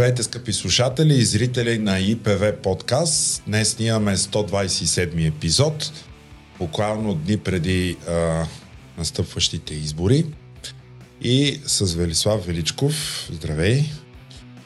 Здравейте, скъпи слушатели и зрители на ИПВ подкаст. Днес ние имаме 127 епизод, буквално дни преди а, настъпващите избори. И с Велислав Величков, здравей,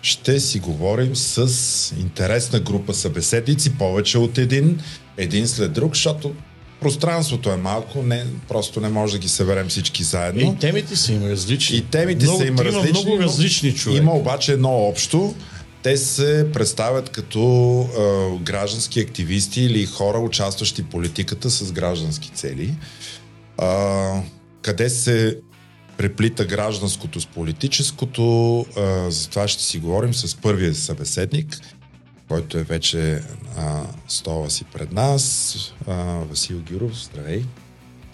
ще си говорим с интересна група събеседници, повече от един, един след друг, защото пространството е малко, не, просто не може да ги съберем всички заедно. И темите са им различни. И темите много, са им различни. Има много различни човек. Има обаче едно общо. Те се представят като е, граждански активисти или хора, участващи в политиката с граждански цели. Е, къде се преплита гражданското с политическото. Е, за това ще си говорим с първия събеседник, който е вече а, стола си пред нас. А, Васил Гюров, здравей.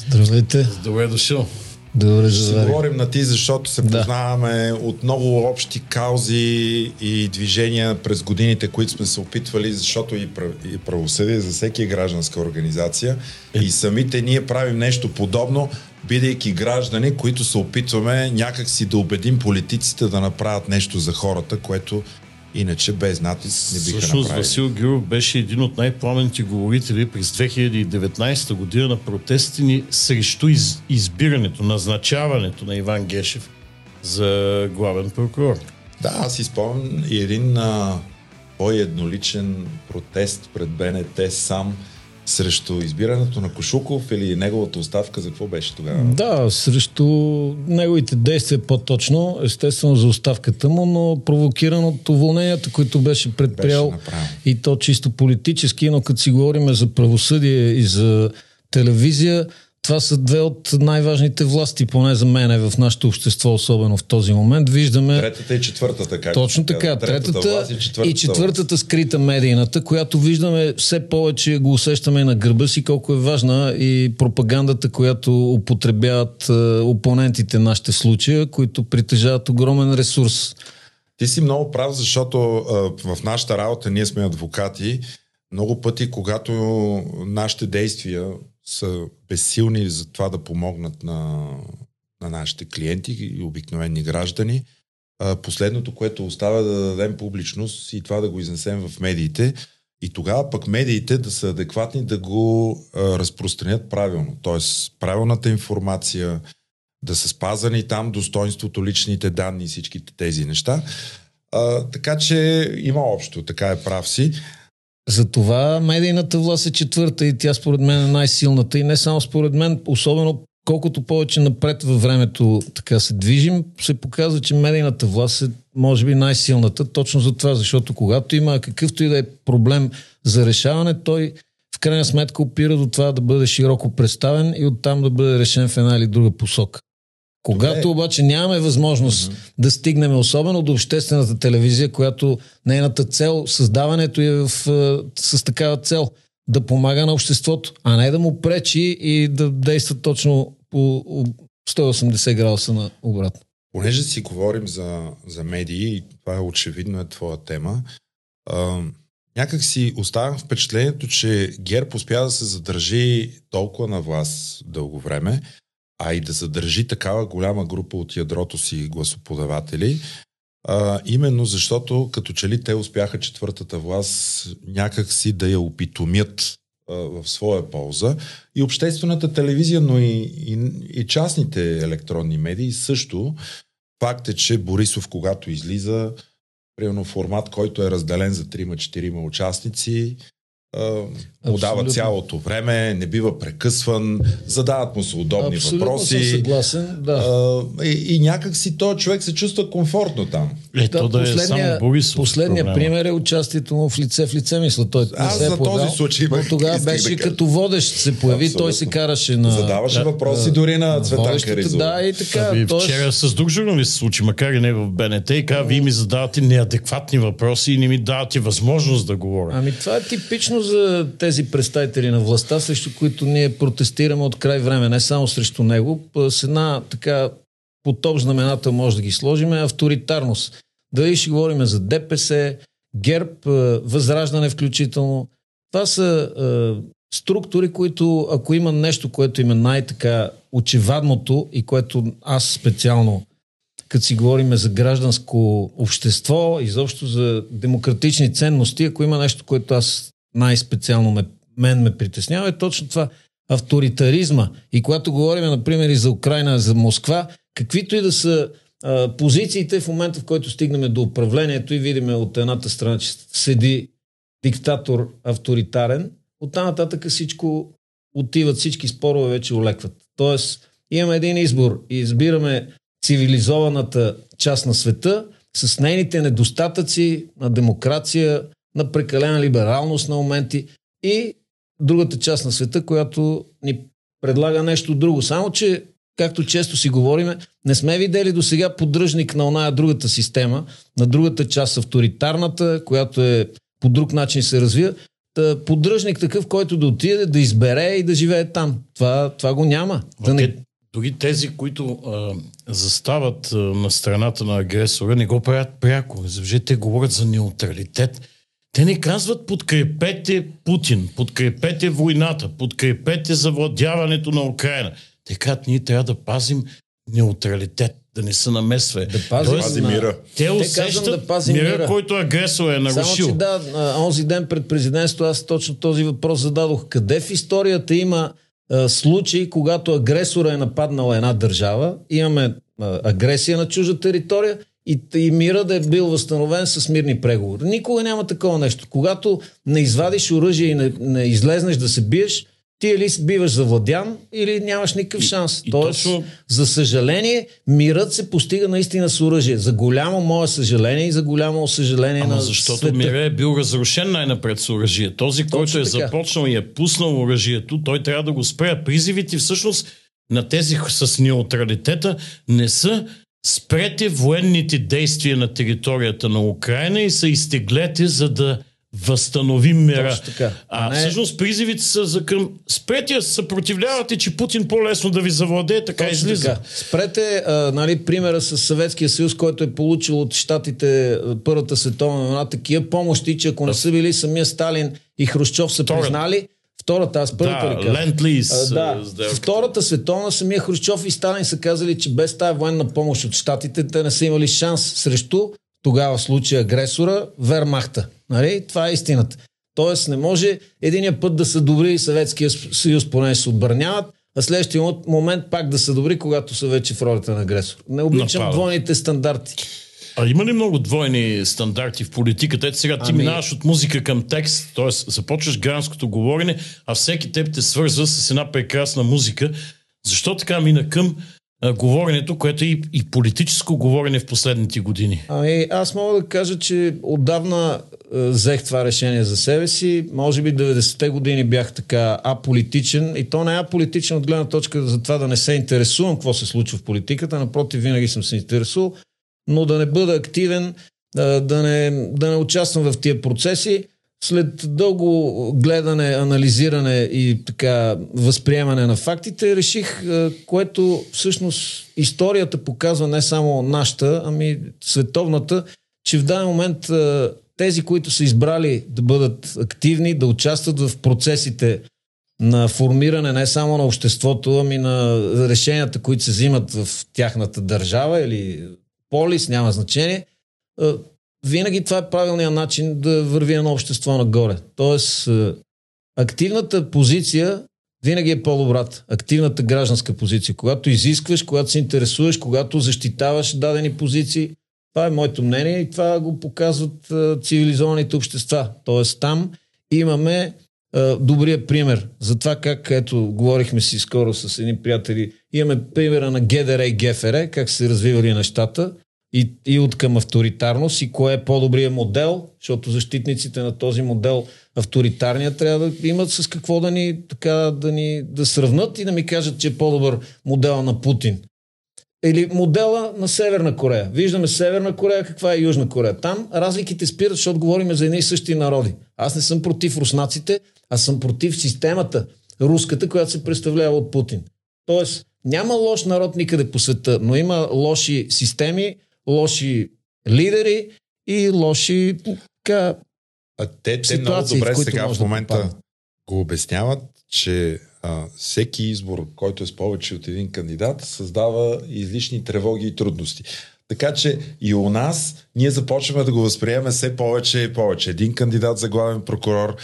Здравейте. Добре дошъл. Добре, Ще си говорим на ти, защото се Да. познаваме от много общи каузи и движения през годините, които сме се опитвали, защото и, прав- и правосъдие за всеки е гражданска организация. И самите ние правим нещо подобно, бидейки граждани, които се опитваме някакси да убедим политиците да направят нещо за хората, което иначе без натиск не биха Всъщност направили. Васил Гюров беше един от най-пламенните говорители през 2019 година на протестите ни срещу из, избирането, назначаването на Иван Гешев за главен прокурор. Да, аз си спомням и един а, по-едноличен протест пред БНТ сам срещу избирането на Кошуков или неговата оставка. За какво беше тогава? Да, срещу неговите действия по-точно, естествено за оставката му, но провокиран от уволненията, които беше предприял Беше и то чисто политически, но като си говорим за правосъдие и за телевизия, това са две от най-важните власти, поне за мен в нашето общество, особено в този момент. Виждаме Третата и четвъртата, как Точно така. Третата, власт и четвъртата. и четвъртата скрита медийната, която виждаме все повече го усещаме на гърба си, колко е важна и пропагандата, която употребяват е, опонентите нашите в случая, които притежават огромен ресурс. Ти си много прав, защото а, в нашата работа ние сме адвокати. Много пъти, когато нашите действия са безсилни за това да помогнат на, на нашите клиенти и обикновени граждани, последното, което остава да дадем публичност и това да го изнесем в медиите. И тогава пък медиите да са адекватни да го разпространят правилно. Тоест, правилната информация, да са спазани там достоинството, личните данни и всичките тези неща. А, така че има общо, така е прав си. Затова медийната власт е четвърта и тя според мен е най-силната и не само според мен, особено колкото повече напред във времето така се движим, се показва, че медийната власт е може би най-силната точно за това, защото когато има какъвто и да е проблем за решаване, той в крайна сметка опира до това да бъде широко представен и оттам да бъде решен в една или друга посока. Когато Добре. обаче нямаме възможност mm-hmm. да стигнем, особено до обществената телевизия, която нейната цел, създаването е в, е, с такава цел да помага на обществото, а не да му пречи и да действа точно по 180 градуса на обратно. Понеже си говорим за, за медии, и това е очевидно е твоя тема, а, някак си оставям впечатлението, че ГЕРБ успя да се задържи толкова на власт дълго време, а и да задържи такава голяма група от ядрото си гласоподаватели, а, именно защото като че ли те успяха четвъртата власт някак си да я опитомят в своя полза. И обществената телевизия, но и, и, и частните електронни медии също. Факт е, че Борисов, когато излиза, примерно формат, който е разделен за 3-4 участници, а, му дава Абсолютно. цялото време, не бива прекъсван, задават му се удобни Абсолютно въпроси. съм съгласен. Да. И, и някак си този човек се чувства комфортно там. Ето да, е само Борисов. последния проблема. пример е участието му в лице в лице, мисля. Той не Аз се е за този появял, случай но имах- тогава да беше кажа. като водещ се появи, той Абсолютно. се караше на... Задаваше да, въпроси а, дори на Цветан Каризова. Да, и така. Ами, тоест- Вчера с друг журналист се случи, макар и не в БНТ, и каза, вие ми задавате неадекватни въпроси и не ми давате възможност да говоря. Ами това е типично за тези представители на властта, срещу които ние протестираме от край време, не само срещу него, с една така под общ знаменател може да ги сложим, е авторитарност. Дали ще говорим за ДПС, ГЕРБ, е, Възраждане включително. Това са е, структури, които ако има нещо, което им е най-така очевадното и което аз специално като си говорим за гражданско общество, изобщо за демократични ценности, ако има нещо, което аз най-специално ме, мен ме притеснява, е точно това авторитаризма. И когато говорим, например, и за Украина, за Москва, каквито и да са а, позициите в момента, в който стигнем до управлението и видим от едната страна, че седи диктатор авторитарен, оттам нататък всичко отиват, всички спорове вече олекват. Тоест, имаме един избор и избираме цивилизованата част на света с нейните недостатъци на демокрация, на прекалена либералност на моменти и другата част на света, която ни предлага нещо друго. Само, че, както често си говориме, не сме видели до сега поддръжник на оная другата система, на другата част, авторитарната, която е по друг начин се развива. Та, поддръжник такъв, който да отиде, да избере и да живее там. Това, това го няма. Да не... Дори тези, които а, застават а, на страната на агресора, не го правят пряко. Те говорят за неутралитет. Те не казват подкрепете Путин, подкрепете войната, подкрепете завладяването на Украина. Те казват, ние трябва да пазим неутралитет, да не се намесва. Да пазим Тоест, на... мира. Те усещат да пазим мира, мира, който агресор е нарушил. Само, че да, онзи ден пред президентство аз точно този въпрос зададох. Къде в историята има а, случаи, когато агресора е нападнал една държава, имаме а, агресия на чужда територия и, и мира да е бил възстановен с мирни преговори. Никога няма такова нещо. Когато не извадиш оръжие и не, не излезнеш да се биеш, ти или биваш завладян, или нямаш никакъв шанс. И, Тоест, и точно... за съжаление, мирът се постига наистина с оръжие. За голямо мое съжаление и за голямо съжаление Ама на защото света. мирът е бил разрушен най-напред с оръжие. Този, Точно който е така. започнал и е пуснал оръжието, той трябва да го спре. Призивите всъщност на тези с неутралитета не са спрете военните действия на територията на Украина и се изтеглете, за да възстановим така. А не... всъщност призивите са за към... Спрете, съпротивлявате, че Путин по-лесно да ви завладее, така Точно излиза. Така. Спрете, а, нали, примера с Съветския съюз, който е получил от щатите Първата световна война такива помощи, че ако не са били самия Сталин и Хрущов са Втората. признали, Втората, аз първата да, ли? Да, сделка. Втората световна самия Хрущов и Сталин са казали, че без тази военна помощ от щатите те не са имали шанс срещу тогава в случая агресора, Вермахта. Нали? Това е истината. Тоест не може единия път да са добри Съветския съюз, поне се отбраняват, а следващия момент пак да са добри, когато са вече в ролята на агресор. Не обичам Напада. двойните стандарти. А има ли много двойни стандарти в политиката? Ето сега ти ами... минаваш от музика към текст, т.е. започваш гранското говорене, а всеки теб те свързва с една прекрасна музика. Защо така мина към говоренето, което е и, и политическо говорене в последните години? Ами, аз мога да кажа, че отдавна взех това решение за себе си. Може би 90-те години бях така аполитичен и то не е аполитичен от гледна точка за това да не се интересувам какво се случва в политиката. Напротив, винаги съм се интересувал, но да не бъда активен, да не, да не участвам в тия процеси след дълго гледане, анализиране и така възприемане на фактите, реших, което всъщност историята показва не само нашата, ами световната, че в даден момент тези, които са избрали да бъдат активни, да участват в процесите на формиране не само на обществото, ами на решенията, които се взимат в тяхната държава или полис, няма значение, винаги това е правилният начин да върви едно общество нагоре. Тоест, е, активната позиция винаги е по-добрата. Активната гражданска позиция. Когато изискваш, когато се интересуваш, когато защитаваш дадени позиции, това е моето мнение и това го показват е, цивилизованите общества. Тоест там имаме е, добрия пример за това как, ето, говорихме си скоро с едни приятели, имаме примера на ГДР и ГФР, как се развивали нещата и, и от към авторитарност и кое е по-добрият модел, защото защитниците на този модел авторитарния трябва да имат с какво да ни, така, да ни да сравнат и да ми кажат, че е по-добър модел на Путин. Или модела на Северна Корея. Виждаме Северна Корея, каква е Южна Корея. Там разликите спират, защото говорим за едни и същи народи. Аз не съм против руснаците, а съм против системата, руската, която се представлява от Путин. Тоест, няма лош народ никъде по света, но има лоши системи, лоши лидери и лоши така, а те, те много добре в сега в момента да го обясняват, че а, всеки избор, който е с повече от един кандидат, създава излишни тревоги и трудности. Така че и у нас ние започваме да го възприемаме все повече и повече. Един кандидат за главен прокурор,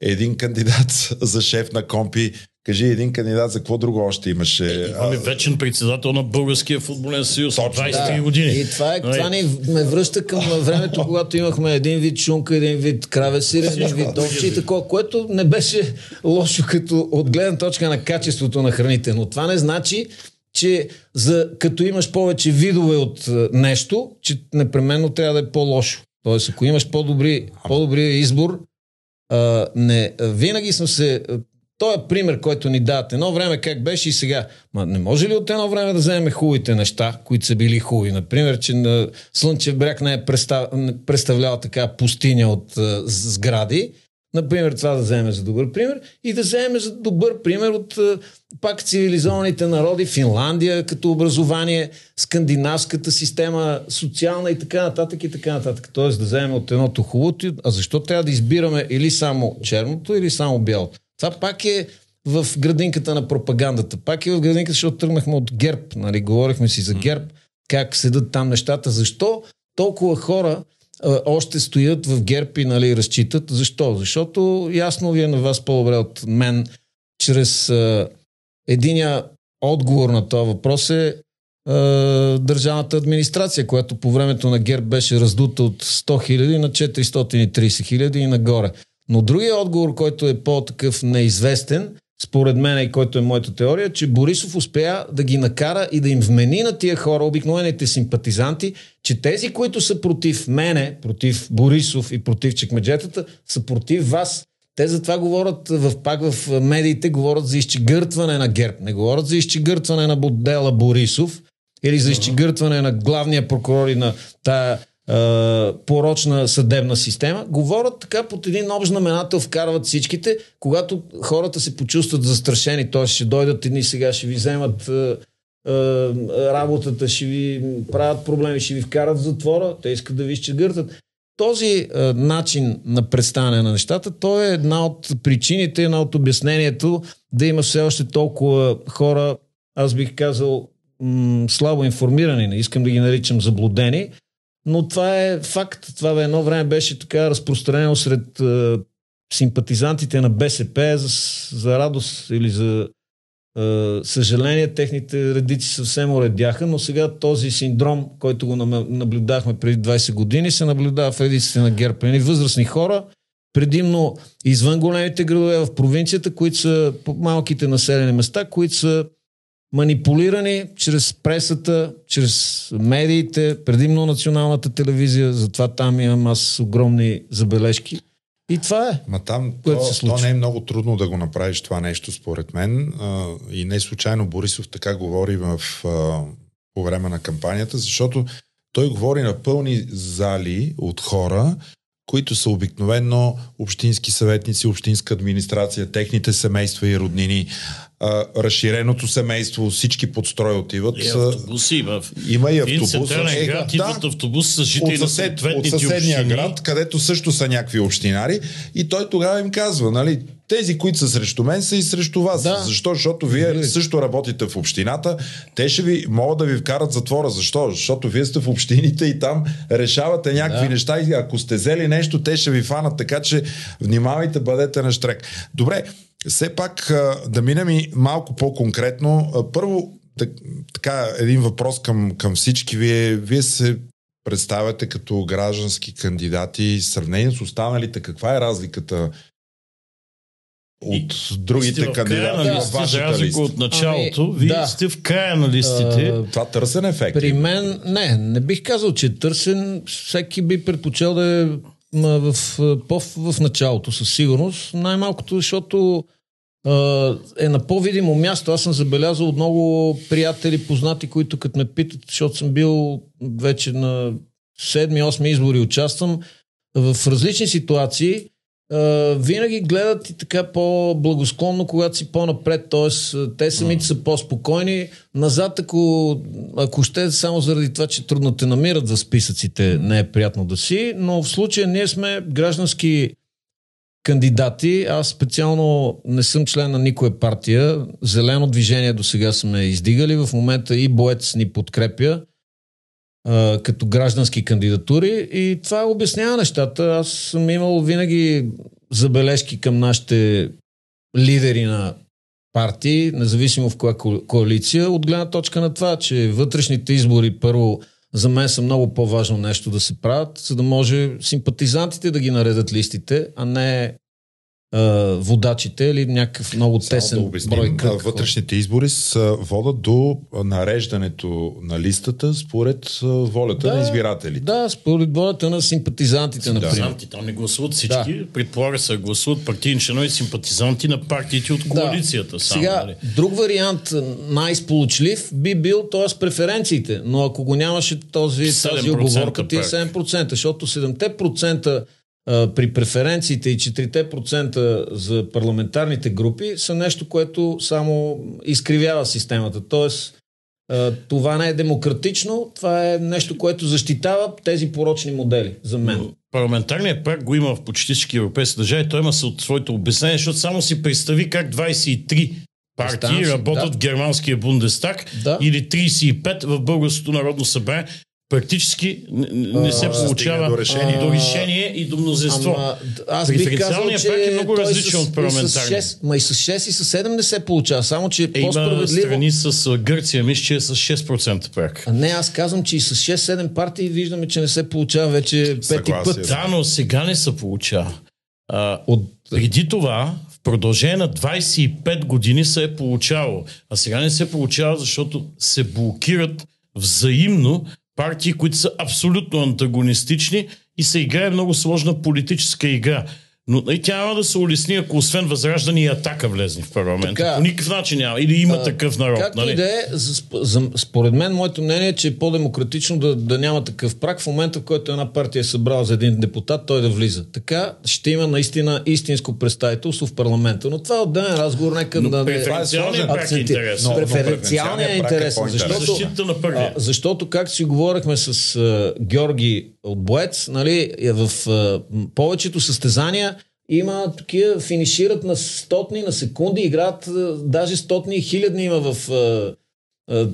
един кандидат за шеф на компи, Кажи един кандидат за какво друго още имаше. Имаме вечен председател на Българския футболен съюз. Точно, 23 Да. години. И това, е, Нали? това ни ме връща към времето, когато имахме един вид шунка, един вид краве сирене, един вид овче и такова, което не беше лошо като от гледна точка на качеството на храните. Но това не значи, че за, като имаш повече видове от е, нещо, че непременно трябва да е по-лошо. Тоест, ако имаш по-добри, по-добрия избор, а, не, винаги съм се... Той е пример, който ни дават. Едно време как беше и сега. Ма не може ли от едно време да вземем хубавите неща, които са били хубави? Например, че на Слънчев бряг не е представ... не представлял така пустиня от а, сгради. Например, това да вземем за добър пример и да вземем за добър пример от пак цивилизованите народи, Финландия като образование, скандинавската система, социална и така нататък и така нататък. Тоест да вземем от едното хубавото, а защо трябва да избираме или само черното, или само бялото? Това пак е в градинката на пропагандата. Пак е в градинката, защото тръгнахме от ГЕРБ. Нали? Говорихме си за ГЕРБ, как седат там нещата. Защо толкова хора а, още стоят в ГЕРБ и нали, разчитат? Защо? Защото ясно ви е на вас по-добре от мен, чрез а, единия отговор на този въпрос е държавната администрация, която по времето на ГЕРБ беше раздута от 100 хиляди на 430 хиляди и нагоре. Но другия отговор, който е по-такъв неизвестен, според мен и който е моята теория, че Борисов успя да ги накара и да им вмени на тия хора, обикновените симпатизанти, че тези, които са против мене, против Борисов и против чекмеджетата, са против вас. Те затова говорят в, пак в медиите, говорят за изчегъртване на ГЕРБ. Не говорят за изчегъртване на модела Борисов или за изчегъртване на главния прокурор и на тая порочна съдебна система, говорят така под един общ знаменател, вкарват всичките, когато хората се почувстват застрашени, т.е. ще дойдат едни сега, ще ви вземат работата, ще ви правят проблеми, ще ви вкарат в затвора, те искат да ви изчегъртат. Този е, начин на представяне на нещата, той е една от причините, една от обяснението да има все още толкова хора, аз бих казал, м- слабо информирани, не искам да ги наричам заблудени, но това е факт. Това едно време беше така разпространено сред е, симпатизантите на БСП за, за радост или за е, съжаление. Техните редици съвсем уредяха, но сега този синдром, който го наблюдахме преди 20 години, се наблюдава в редиците на ГЕРБ. Възрастни хора, предимно извън големите градове в провинцията, които са по малките населени места, които са манипулирани чрез пресата, чрез медиите, предимно националната телевизия, затова там имам аз огромни забележки. И това е. Ма там Което то, се случва. то не е много трудно да го направиш това нещо, според мен. А, и не случайно Борисов така говори в, а, по време на кампанията, защото той говори на пълни зали от хора, които са обикновено общински съветници, общинска администрация, техните семейства и роднини, а, разширеното семейство, всички под строй отиват. И автобуси в Има и автобус. централен Е, град да. идват автобуси с жители от, на съсед, от съответните съседния общини. град, където също са някакви общинари. И той тогава им казва, нали, тези, които са срещу мен, са и срещу вас. Да. Защо? Защото вие също работите в общината. Те ще ви могат да ви вкарат затвора. Защо? Защото вие сте в общините и там решавате някакви Да. неща и ако сте взели нещо, те ще ви фанат. Така че внимавайте, бъдете на штрек. Добре, все пак да минем и малко по-конкретно. Първо, так, така, един въпрос към, към всички. Вие, вие се представяте като граждански кандидати. В сравнение с останалите, каква е разликата от другите сте кандидати на листите, за вашата разлика от началото. Ами, Вие да. сте в края на листите. А, Това търсен ефект. При мен, не, не бих казал, че е търсен. Всеки би предпочел да е в, по, в началото, със сигурност. Най-малкото, защото е на по-видимо място. Аз съм забелязал от много приятели, познати, които като ме питат, защото съм бил вече на 7-8 избори участвам, в различни ситуации, винаги гледат и така по-благосклонно, когато си по-напред. А, те самите са по-спокойни. Назад, ако, ако ще само заради това, че трудно те намират в списъците, не е приятно да си. Но в случая ние сме граждански кандидати. Аз специално не съм член на никоя партия. Зелено движение до сега сме издигали. В момента и Боец ни подкрепя. Като граждански кандидатури и това обяснява нещата. Аз съм имал винаги забележки към нашите лидери на партии, независимо в коя коалиция, от гледна точка на това, че вътрешните избори първо за мен са много по-важно нещо да се правят, за да може симпатизантите да ги наредат листите, а не водачите или някакъв много тесен да обясним, брой кръг. Вътрешните избори са водят до нареждането на листата според волята да, на избирателите. Да, според волята на симпатизантите, да. например. Там не гласуват всички. Да. Предполага се гласуват партийни членове и симпатизанти на партиите от коалицията. Да. Само, Сега, нали? друг вариант, най-сполучлив, би бил т.е. преференциите. Но ако го нямаше този, тази оговорка, ти е 7%, защото 7% при преференциите и 4% за парламентарните групи са нещо, което само изкривява системата. Тоест, това не е демократично, това е нещо, което защитава тези порочни модели, за мен. Парламентарният прак го има в почти всички европейски държави. Той има своето обяснение, защото само си представи как 23 партии работят да. в германския Бундестаг да. или 35 в Българското народно събрание практически не, не се получава до решение. до решение и до мнозинство. Ама, аз бих казал, че пак е много различен от парламентарния. Ма и с 6 и с 7 не се получава, само че е, по-справедливо... страни с Гърция, мисля, че е с 6% прак. А не, аз казвам, че и с 6-7 партии виждаме, че не се получава вече пети път. Да, но сега не се получава. А, от... Преди това, в продължение на 25 години се е получавало. А сега не се получава, защото се блокират взаимно партии, които са абсолютно антагонистични и се играе много сложна политическа игра. Но и тя няма да се улесни, ако освен възраждане и атака влезни в парламента. Така, По никакъв начин няма. Или има а, такъв народ. Както нали? и да е, според мен, моето мнение е, че е по-демократично да, да няма такъв прак в момента, в който една партия е събрала за един депутат, той да влиза. Така ще има наистина истинско представителство в парламента. Но това е отделен разговор, нека но да... Преференциалният прак е интересен. Преференциалният е интересен. Защото, а, защото, както си говорихме с а, Георги от Боец, нали, е в а, повечето състезания има такива, финишират на стотни, на секунди, играят даже стотни и хилядни има в а, а,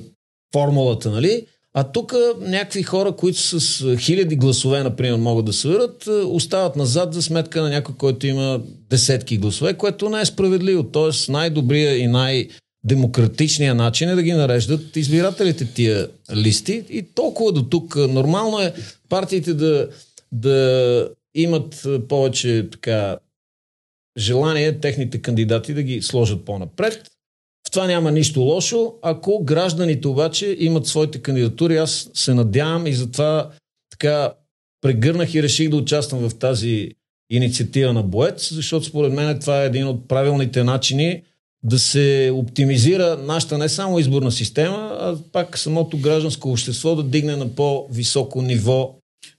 формулата, нали? А тук някакви хора, които с хиляди гласове, например, могат да свърят, остават назад за сметка на някой, който има десетки гласове, което не е справедливо. Тоест най-добрия и най-демократичният начин е да ги нареждат избирателите тия листи. И толкова до тук. Нормално е партиите да, да имат повече така желание техните кандидати да ги сложат по-напред. В това няма нищо лошо. Ако гражданите обаче имат своите кандидатури, аз се надявам и затова така прегърнах и реших да участвам в тази инициатива на Боец, защото според мен това е един от правилните начини да се оптимизира нашата не само изборна система, а пак самото гражданско общество да дигне на по-високо ниво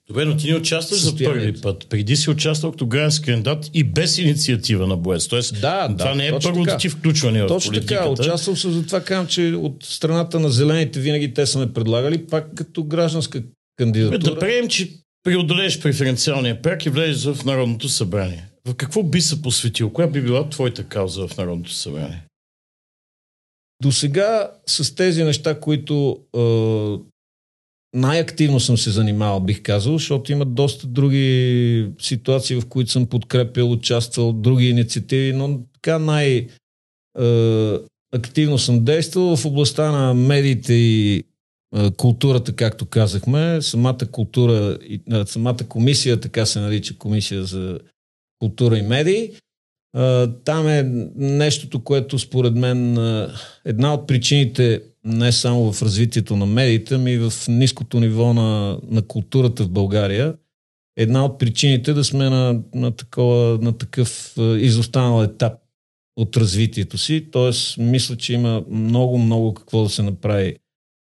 Добре, но ти не участваш за първи път. Преди си участвал като граждански кандидат и без инициатива на боец. Тоест, да, това да, не е първото ти включване точно в политиката. Точно така. Участвал съм, затова казвам, че от страната на зелените винаги те са ме предлагали, пак като гражданска кандидатура. Да приемем, че преодолееш преференциалния прак и влезеш в Народното събрание. В какво би се посветил? Коя би била твоята кауза в Народното събрание? До сега с тези неща, които най-активно съм се занимавал, бих казал, защото има доста други ситуации, в които съм подкрепил, участвал, други инициативи, но така най- активно съм действал в областта на медиите и културата, както казахме. Самата култура, самата комисия, така се нарича комисия за култура и медии. Там е нещото, което според мен една от причините не само в развитието на медиите, ами и в ниското ниво на, на културата в България. Една от причините да сме на, на, такова, на такъв изостанал етап от развитието си. Тоест, мисля, че има много, много какво да се направи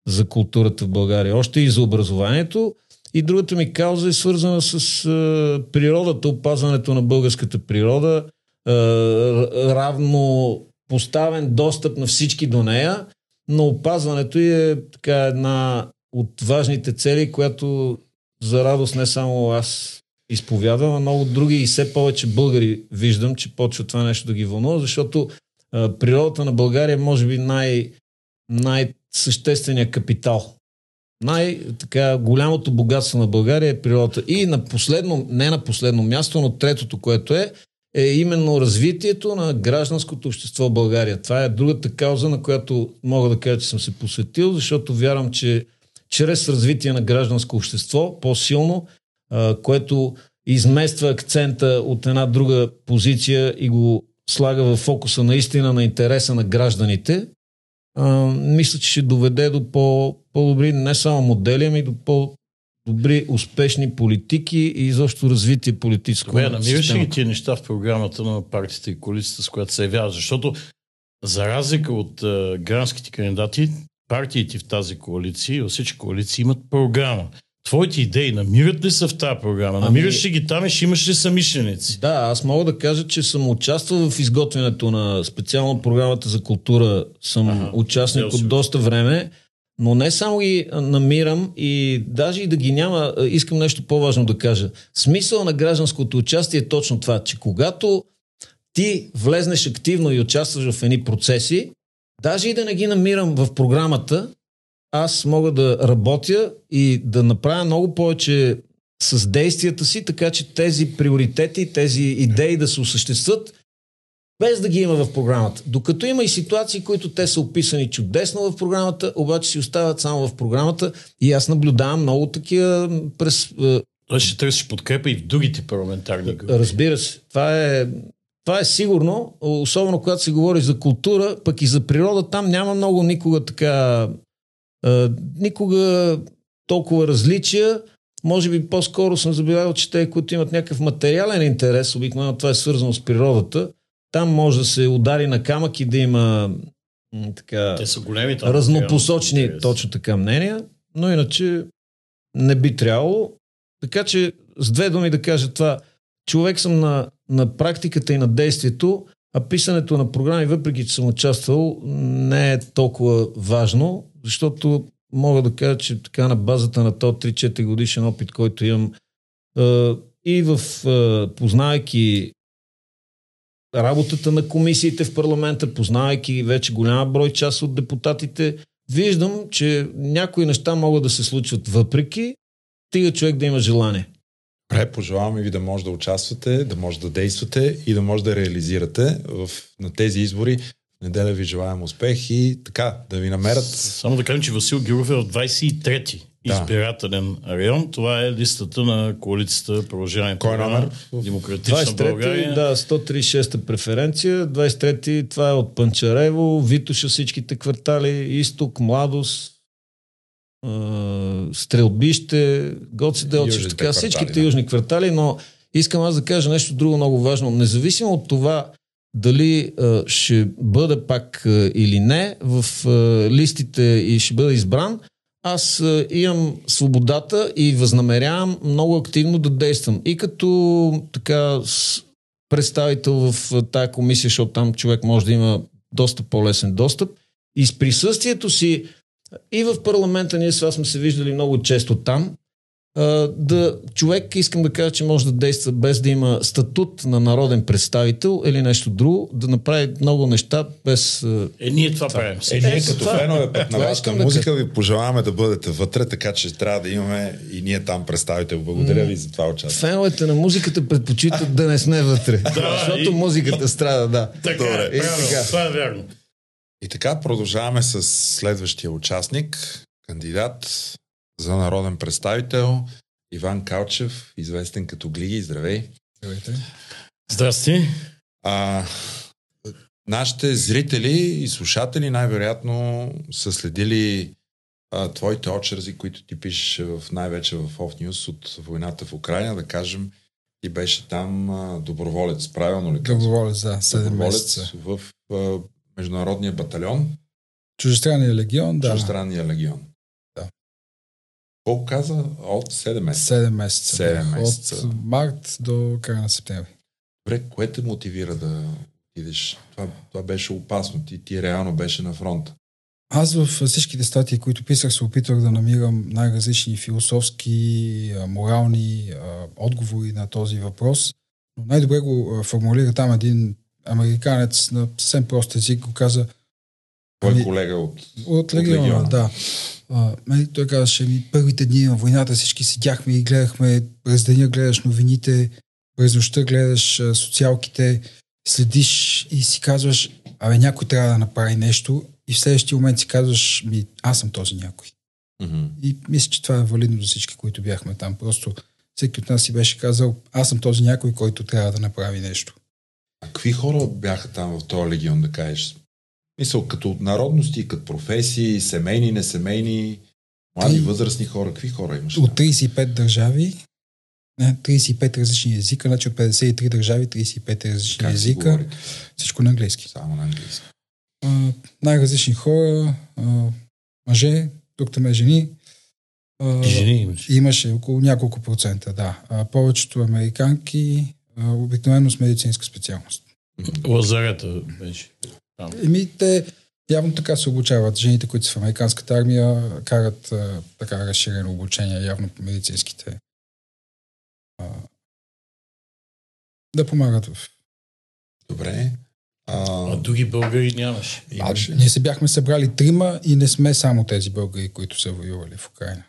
за културата в България. Още и за образованието. И другата ми кауза е свързана с а, природата, опазването на българската природа, а, равно поставен достъп на всички до нея но опазването е така една от важните цели, която за радост не само аз изповядвам, а много други и все повече българи виждам, че почва това нещо да ги вълнува, защото а, природата на България е може би най, най-същественият капитал най-така голямото богатство на България е природата. И на последно, не на последно място, но третото, което е, е именно развитието на гражданското общество в България. Това е другата кауза, на която мога да кажа, че съм се посветил, защото вярвам, че чрез развитие на гражданско общество, по-силно, което измества акцента от една друга позиция и го слага в фокуса наистина на интереса на гражданите, а, мисля, че ще доведе до по, по-добри не само модели, ами до по-добри успешни политики и изобщо развитие политическо. Кое, намираш ли тия неща в програмата на партията и коалицията, с която се явява? Защото за разлика от а, гражданските кандидати, партиите в тази коалиция и във всички коалиции имат програма. Твоите идеи намират ли са в тази програма? Ами- намираш ли ги там и ще имаш ли самишленици? Да, аз мога да кажа, че съм участвал в изготвянето на специално програмата за култура. Съм ага, участник от доста време, но не само ги намирам и даже и да ги няма, искам нещо по-важно да кажа. Смисъл на гражданското участие е точно това, че когато ти влезнеш активно и участваш в едни процеси, даже и да не ги намирам в програмата, аз мога да работя и да направя много повече с действията си, така че тези приоритети, тези идеи да се осъществят, без да ги има в програмата. Докато има и ситуации, които те са описани чудесно в програмата, обаче си остават само в програмата и аз наблюдавам много такива през... Е, Той ще търсиш подкрепа и в другите парламентарни групи. Разбира се. Това е, това е сигурно, особено когато се говори за култура, пък и за природа, там няма много никога така никога толкова различия. Може би по-скоро съм забелязал, че те, които имат някакъв материален интерес, обикновено това е свързано с природата, там може да се удари на камък и да има така, Те са големи, там, разнопосочни точно така мнения, но иначе не би трябвало. Така че с две думи да кажа това, човек съм на, на практиката и на действието, а писането на програми, въпреки че съм участвал, не е толкова важно, защото мога да кажа, че така на базата на този 3-4 годишен опит, който имам и в познавайки работата на комисиите в парламента, познавайки вече голяма брой част от депутатите, виждам, че някои неща могат да се случват въпреки, тига човек да има желание. Добре, пожелаваме ви да може да участвате, да може да действате и да може да реализирате в, на тези избори неделя ви желаем успех и така, да ви намерят. Само да кажем, че Васил Гюров е в 23-ти да. избирателен район. Това е листата на коалицията Продължаване Кой е номер? Демократична 23 България. Да, 136-та преференция. 23-ти, това е от Панчарево, Витоша, всичките квартали, Изток, Младост, Стрелбище, Гоци Делчев, така, квартали, всичките да. южни квартали, но искам аз да кажа нещо друго много важно. Независимо от това, дали а, ще бъде пак а, или не в а, листите и ще бъде избран, аз а, имам свободата и възнамерявам много активно да действам. И като така представител в тая комисия, защото там човек може да има доста по-лесен достъп, и с присъствието си и в парламента, ние с вас сме се виждали много често там, да, човек, искам да кажа, че може да действа без да има статут на народен представител или нещо друго, да направи много неща без... Е, ние това правим. Е, ние като това, фенове път на вашата музика да ви пожелаваме да бъдете вътре, така че трябва да имаме и ние там представител. Благодаря ви за това участие. Феновете на музиката предпочитат да не сме вътре, защото музиката страда, да. Така, Добре. Е, така. това е вярно. И така продължаваме с следващия участник, кандидат за народен представител Иван Калчев, известен като Глиги. Здравей! Здравейте! Здрасти! А, нашите зрители и слушатели най-вероятно са следили а, твоите очерзи, които ти пишеш в, най-вече в Off News от войната в Украина, да кажем, и беше там а, доброволец, правилно ли? Доброволец, да, 7 доброволец месеца. в а, Международния батальон. Чужестранния легион, да. Чужестранния легион. Колко каза? От 7 месеца. 7 месеца. 7 месеца. От март до края на септември. Добре, кое те мотивира да идеш? Това, това беше опасно. Ти, ти реално беше на фронта. Аз в всичките статии, които писах, се опитвах да намирам най-различни философски, морални отговори на този въпрос. Но най-добре го формулира там един американец на съвсем прост език, го каза Твой ами, колега от, от. От легиона. Да. А, нали, той казваше ми, първите дни на войната всички седяхме и гледахме, през деня гледаш новините, през нощта гледаш а, социалките, следиш и си казваш, абе някой трябва да направи нещо и в следващия момент си казваш, ми, аз съм този някой. Mm-hmm. И мисля, че това е валидно за всички, които бяхме там. Просто всеки от нас си беше казал, аз съм този някой, който трябва да направи нещо. А какви хора бяха там в този легион, да кажеш? Мисъл, като народности, като професии, семейни, несемейни, млади, възрастни хора, какви хора имаш? От 35 държави, не, 35 различни езика, значи от 53 държави, 35 различни как езика. Всичко на английски. Само на английски. А, най-различни хора, а, мъже, тук там е жени. А, жени имаше. Имаше около няколко процента, да. А, повечето американки, а, обикновено с медицинска специалност. Лазарета беше. Еми, те явно така се обучават. Жените, които са в американската армия, карат а, така разширено обучение, явно по медицинските. А, да помагат в. Добре. А, а други българи нямаше. Имаше. А, ние се бяхме събрали трима и не сме само тези българи, които са воювали в Украина.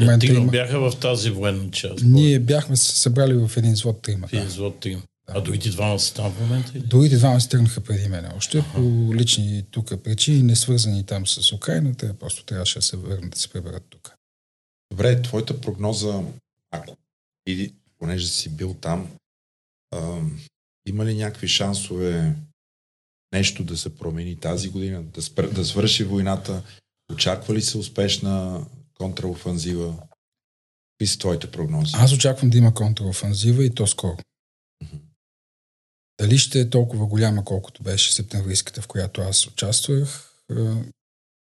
Е, трима има... бяха в тази военна част. Ние бяхме се събрали в един звод трима. В един звод трима. А другите двама са там в момента? Или? Другите двама се тръгнаха преди мен още ага. по лични тук причини, не свързани там с Украина, те просто трябваше да се върнат, да се преберат тук. Добре, твоята прогноза, ако и понеже си бил там, а, има ли някакви шансове нещо да се промени тази година, да, спр... да свърши войната? Очаква ли се успешна контраофанзива? Какви са твоите прогнози? Аз очаквам да има контраофанзива и то скоро. Дали ще е толкова голяма, колкото беше септемврийската, в която аз участвах,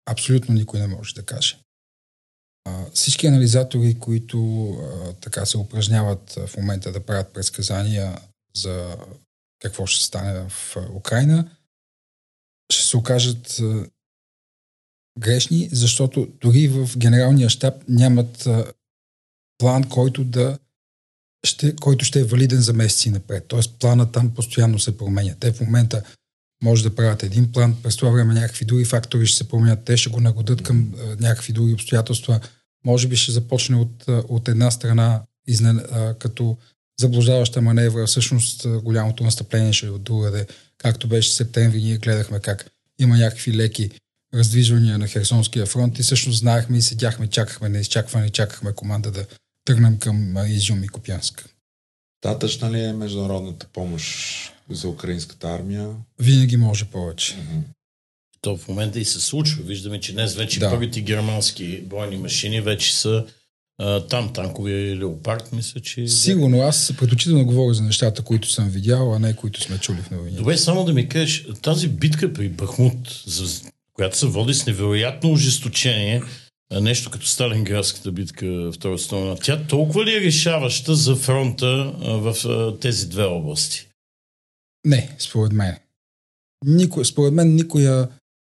абсолютно никой не може да каже. Всички анализатори, които така се упражняват в момента да правят предсказания за какво ще стане в Украина, ще се окажат грешни, защото дори в генералния щаб нямат план, който да ще, който ще е валиден за месеци напред. Тоест плана там постоянно се променя. Те в момента може да правят един план, през това време някакви други фактори ще се променят, те ще го нагодят към а, някакви други обстоятелства. Може би ще започне от, от една страна изнен, а, като заблуждаваща маневра, всъщност голямото настъпление ще е от другаде. Както беше в септември, ние гледахме как има някакви леки раздвижвания на Херсонския фронт и всъщност знаехме и седяхме, чакахме на изчакване, чакахме команда да тръгнем към Изюм и Копянск. Достатъчна ли е международната помощ за украинската армия? Винаги може повече. Mm-hmm. То в момента и се случва. Виждаме, че днес вече да. първите германски бойни машини вече са а, там, танкови леопард, мисля, че... Сигурно, аз предпочитам говоря за нещата, които съм видял, а не които сме чули в новините. Добре, само да ми кажеш, тази битка при Бахмут, за която се води с невероятно ожесточение, нещо като Сталинградската битка Втора световна. Тя толкова ли е решаваща за фронта в тези две области? Не, според мен. Никой, според мен никоя,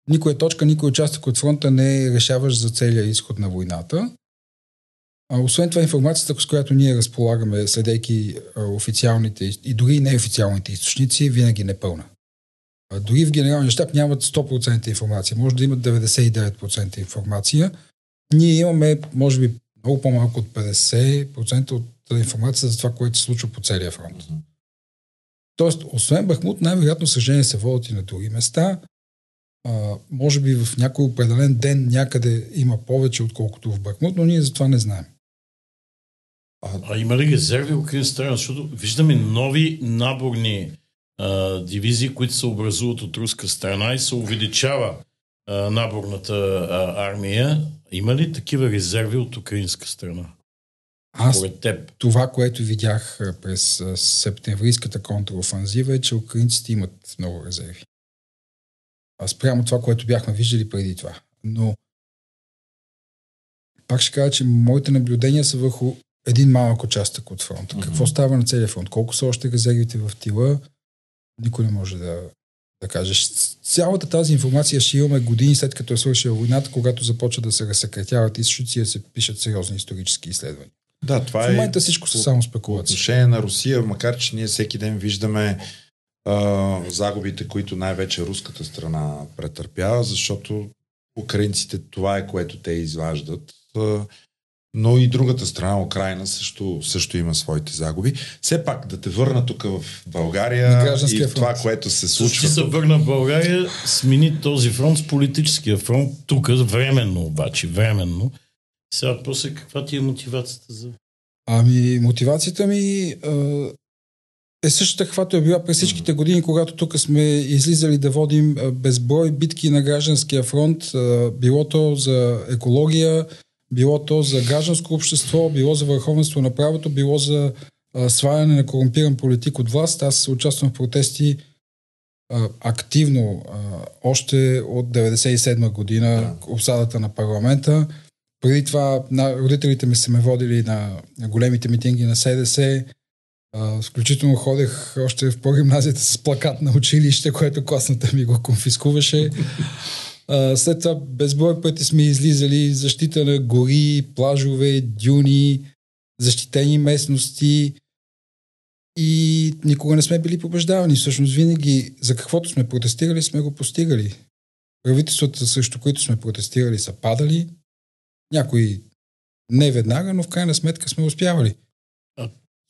никоя точка, никой участък от фронта не е решаващ за целия изход на войната. А, освен това, информацията, с която ние разполагаме, следейки официалните и дори неофициалните източници, винаги непълна. Дори в генералния щаб нямат 100% информация. Може да имат 99% информация, ние имаме, може би, много по-малко от 50% от информация за това, което се случва по целия фронт. Тоест, освен Бахмут, най-вероятно съжаление се водят и на други места. А, може би в някой определен ден някъде има повече, отколкото в Бахмут, но ние за това не знаем. А, а има ли резерви украинска страна? Защото виждаме нови наборни а, дивизии, които се образуват от руска страна и се увеличава а, наборната а, армия. Има ли такива резерви от украинска страна? Аз теб? това, което видях през септемврийската контраофанзива е, че украинците имат много резерви. Аз прямо това, което бяхме виждали преди това. Но пак ще кажа, че моите наблюдения са върху един малък участък от фронта. Mm-hmm. Какво става на целия фронт? Колко са още резервите в тила? Никой не може да, да кажеш. Цялата тази информация ще имаме години след като е свършила войната, когато започва да се разсекретяват източници и да се пишат сериозни исторически изследвания. Да, това в момента е, всичко са само спекулации. По отношение на Русия, макар че ние всеки ден виждаме а, загубите, които най-вече руската страна претърпява, защото украинците това е което те изваждат. А, но и другата страна, Украина, също, също има своите загуби. Все пак да те върна тук в България и фронт. това, което се случва. Ти се върна в България, смени този фронт с политическия фронт, тук временно обаче, временно. Сега после каква ти е мотивацията за... Ами, мотивацията ми е същата, каквато е била през всичките години, когато тук сме излизали да водим безброй битки на гражданския фронт, било то за екология, било то за гражданско общество, било за върховенство на правото, било за сваляне на корумпиран политик от власт. Аз участвам в протести активно още от 97 година, обсадата на парламента. Преди това на, родителите ми са ме водили на, на големите митинги на СДС. А, включително ходех още в прогимназията с плакат на училище, което класната ми го конфискуваше. А, след това безброй пъти сме излизали защита на гори, плажове, дюни, защитени местности и никога не сме били побеждавани. Всъщност винаги за каквото сме протестирали, сме го постигали. Правителствата, срещу които сме протестирали, са падали, някои не веднага, но в крайна сметка сме успявали.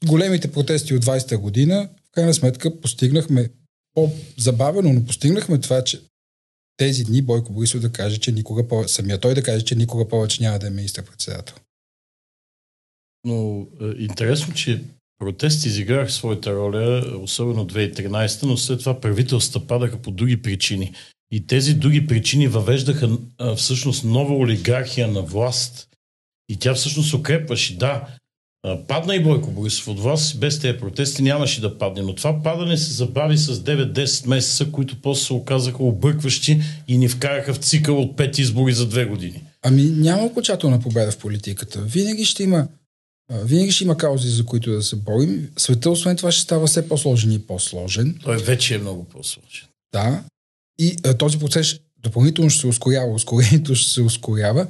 Големите протести от 20-та година, в крайна сметка постигнахме по-забавено, но постигнахме това, че тези дни Бойко Борисов да каже, че никога повече, самия той да каже, че никога повече няма да е министър-председател. Но е, интересно, че протести изиграх своята роля, особено 2013, но след това правителства падаха по други причини. И тези други причини въвеждаха всъщност нова олигархия на власт. И тя всъщност укрепваше. Да, падна и Бойко Борисов от власт, без тези протести нямаше да падне. Но това падане се забави с 9-10 месеца, които после се оказаха объркващи и ни вкараха в цикъл от 5 избори за 2 години. Ами няма окончателна победа в политиката. Винаги ще има винаги ще има каузи, за които да се борим. Света, освен това, ще става все по-сложен и по-сложен. Той вече е много по-сложен. Да. И а, този процес допълнително ще се ускорява, ускорението ще се ускорява.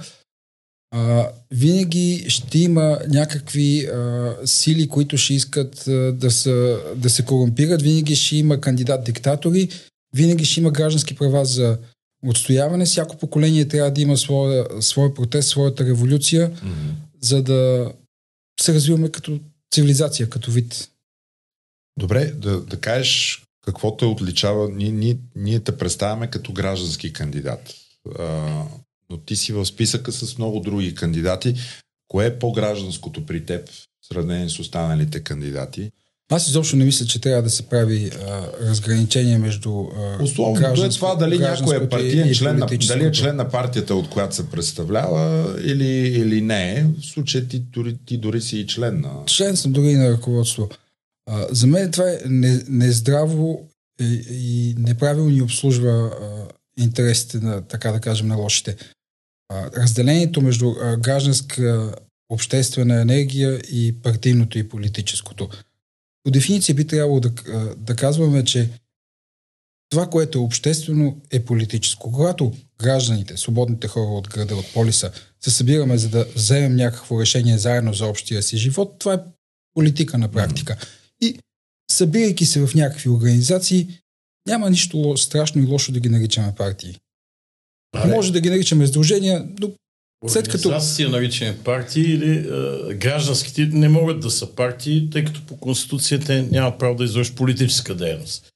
А, винаги ще има някакви а, сили, които ще искат а, да, са, да се корумпират, винаги ще има кандидат-диктатори, винаги ще има граждански права за отстояване. Всяко поколение трябва да има своя, своя протест, своята революция, mm-hmm. за да се развиваме като цивилизация, като вид. Добре, да, да кажеш какво те отличава. Ние, ние, ние те представяме като граждански кандидат. А, но ти си в списъка с много други кандидати. Кое е по-гражданското при теб в сравнение с останалите кандидати? Аз изобщо не мисля, че трябва да се прави а, разграничение между а, Условно, е това дали някой е партиен член на, дали е член на партията, от която се представлява или, или не. В случай ти, дори, ти дори си и член на... Член съм дори на ръководство. А, за мен това е нездраво не и, и неправилно ни обслужва а, интересите на, така да кажем, на лошите. Разделението между гражданска обществена енергия и партийното и политическото. По дефиниция би трябвало да, да казваме, че това, което е обществено, е политическо. Когато гражданите, свободните хора от града, от полиса, се събираме за да вземем някакво решение заедно за общия си живот, това е политика на практика. И събирайки се в някакви организации, няма нищо страшно и лошо да ги наричаме партии. А, Може да ги наричаме сдружения, но след като... Организация наричаме партии или е, гражданските не могат да са партии, тъй като по Конституцията няма право да извършат политическа дейност.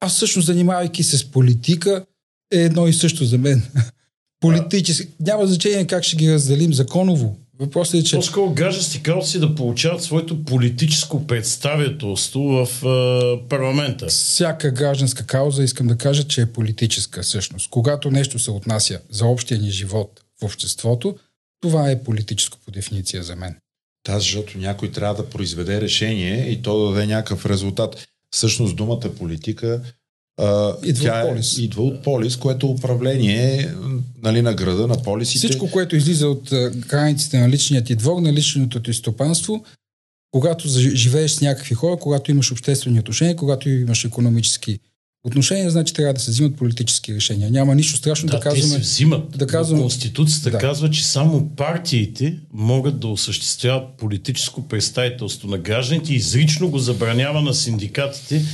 Аз всъщност, занимавайки се с политика, е едно и също за мен. Политически. Няма значение как ще ги разделим законово. Въпросът е, че... По-скоро граждански да получават своето политическо представителство в е, парламента. Всяка гражданска кауза, искам да кажа, че е политическа всъщност. Когато нещо се отнася за общия ни живот в обществото, това е политическо по дефиниция за мен. Да, защото някой трябва да произведе решение и то да даде някакъв резултат. Всъщност думата политика идва тя от полис. Идва от полис, което е управление нали, на града, на полисите. Всичко, което излиза от границите на личният ти двор, на личното ти стопанство, когато живееш с някакви хора, когато имаш обществени отношения, когато имаш економически отношения, значи трябва да се взимат политически решения. Няма нищо страшно да, да казваме. Те се взимат. Да казваме, Конституцията да. казва, че само партиите могат да осъществяват политическо представителство на гражданите и изрично го забранява на синдикатите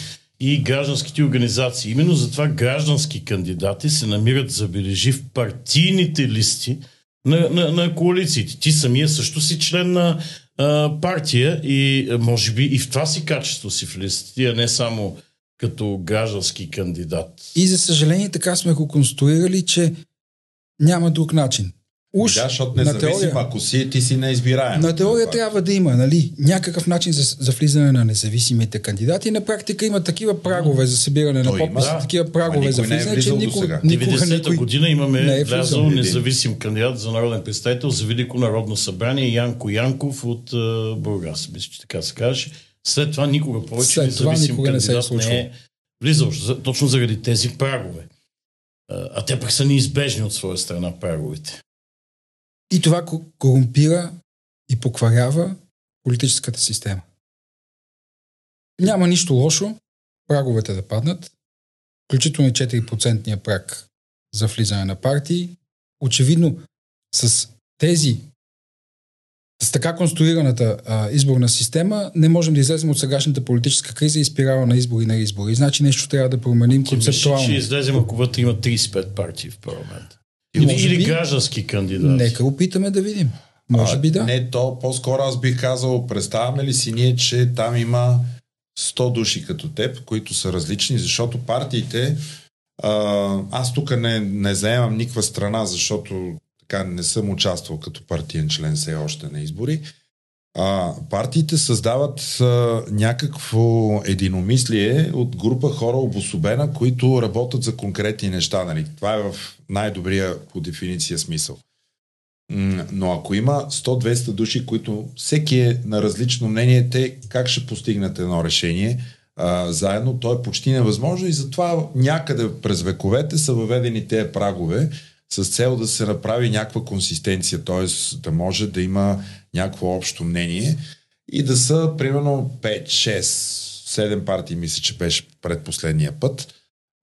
и гражданските организации. Именно затова граждански кандидати се намират, забележи, в партийните листи на, на, на коалициите. Ти самия също си член на а, партия и може би и в това си качество си в листите, а не само като граждански кандидат. И за съжаление така сме го конструирали, че няма друг начин. Уж, да, защото независим, теория, ако си, ти си неизбираем. На теория трябва да има нали, някакъв начин за, за влизане на независимите кандидати. На практика има такива прагове за събиране на подписи, да. такива прагове за влизане, е че никога, никога 90-та никой година имаме не е влязъл независим кандидат за народен представител за Велико народно събрание Янко Янков от uh, Бургас. Мисля, че така се каже. След това никога повече След независим никога кандидат не, се е не е влизал. Точно заради тези прагове. А те пък са неизбежни от своя страна праговете. И това корумпира и покварява политическата система. Няма нищо лошо праговете да паднат, включително и 4% праг за влизане на партии. Очевидно, с тези с така конструираната а, изборна система не можем да излезем от сегашната политическа криза и спирала на избори на избори. Значи нещо трябва да променим концептуално. Ще излезем, ако вътре има 35 партии в парламента. Или, или би, граждански кандидат. Нека опитаме да видим. Може а, би да. Не, то по-скоро аз бих казал, представяме ли си ние, че там има 100 души като теб, които са различни, защото партиите, а, аз тук не, не заемам никаква страна, защото така не съм участвал като партиен член все още на избори. А, партиите създават а, някакво единомислие от група хора обособена, които работят за конкретни неща. Нали? Това е в най-добрия по дефиниция смисъл. Но ако има 100-200 души, които всеки е на различно мнение, те как ще постигнат едно решение а, заедно, то е почти невъзможно и затова някъде през вековете са въведени тези прагове с цел да се направи някаква консистенция, т.е. да може да има някакво общо мнение и да са примерно 5, 6, 7 партии, мисля, че беше предпоследния път.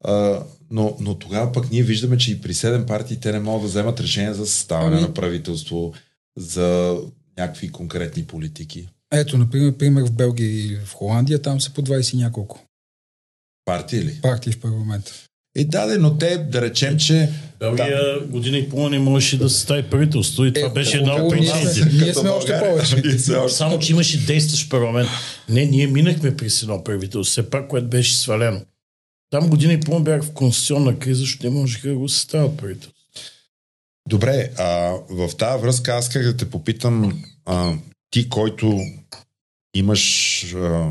А, но, но тогава пък ние виждаме, че и при 7 партии те не могат да вземат решение за съставяне ами... на правителство, за някакви конкретни политики. Ето, например, пример в Белгия и в Холандия, там са по 20 и няколко. Партии ли? Партии в парламента. И да, но те, да речем, че... Белгия да. година и половина не можеше да състави правителство и това е, беше една от причините. Ние сме още повече. Само, че имаше действащ парламент. Не, ние минахме през едно правителство, все пак, което беше свалено. Там година и половина бях в конституционна криза, защото не можеха да го съставят правителство. Добре, а, в тази връзка аз как да те попитам, а, ти, който имаш а,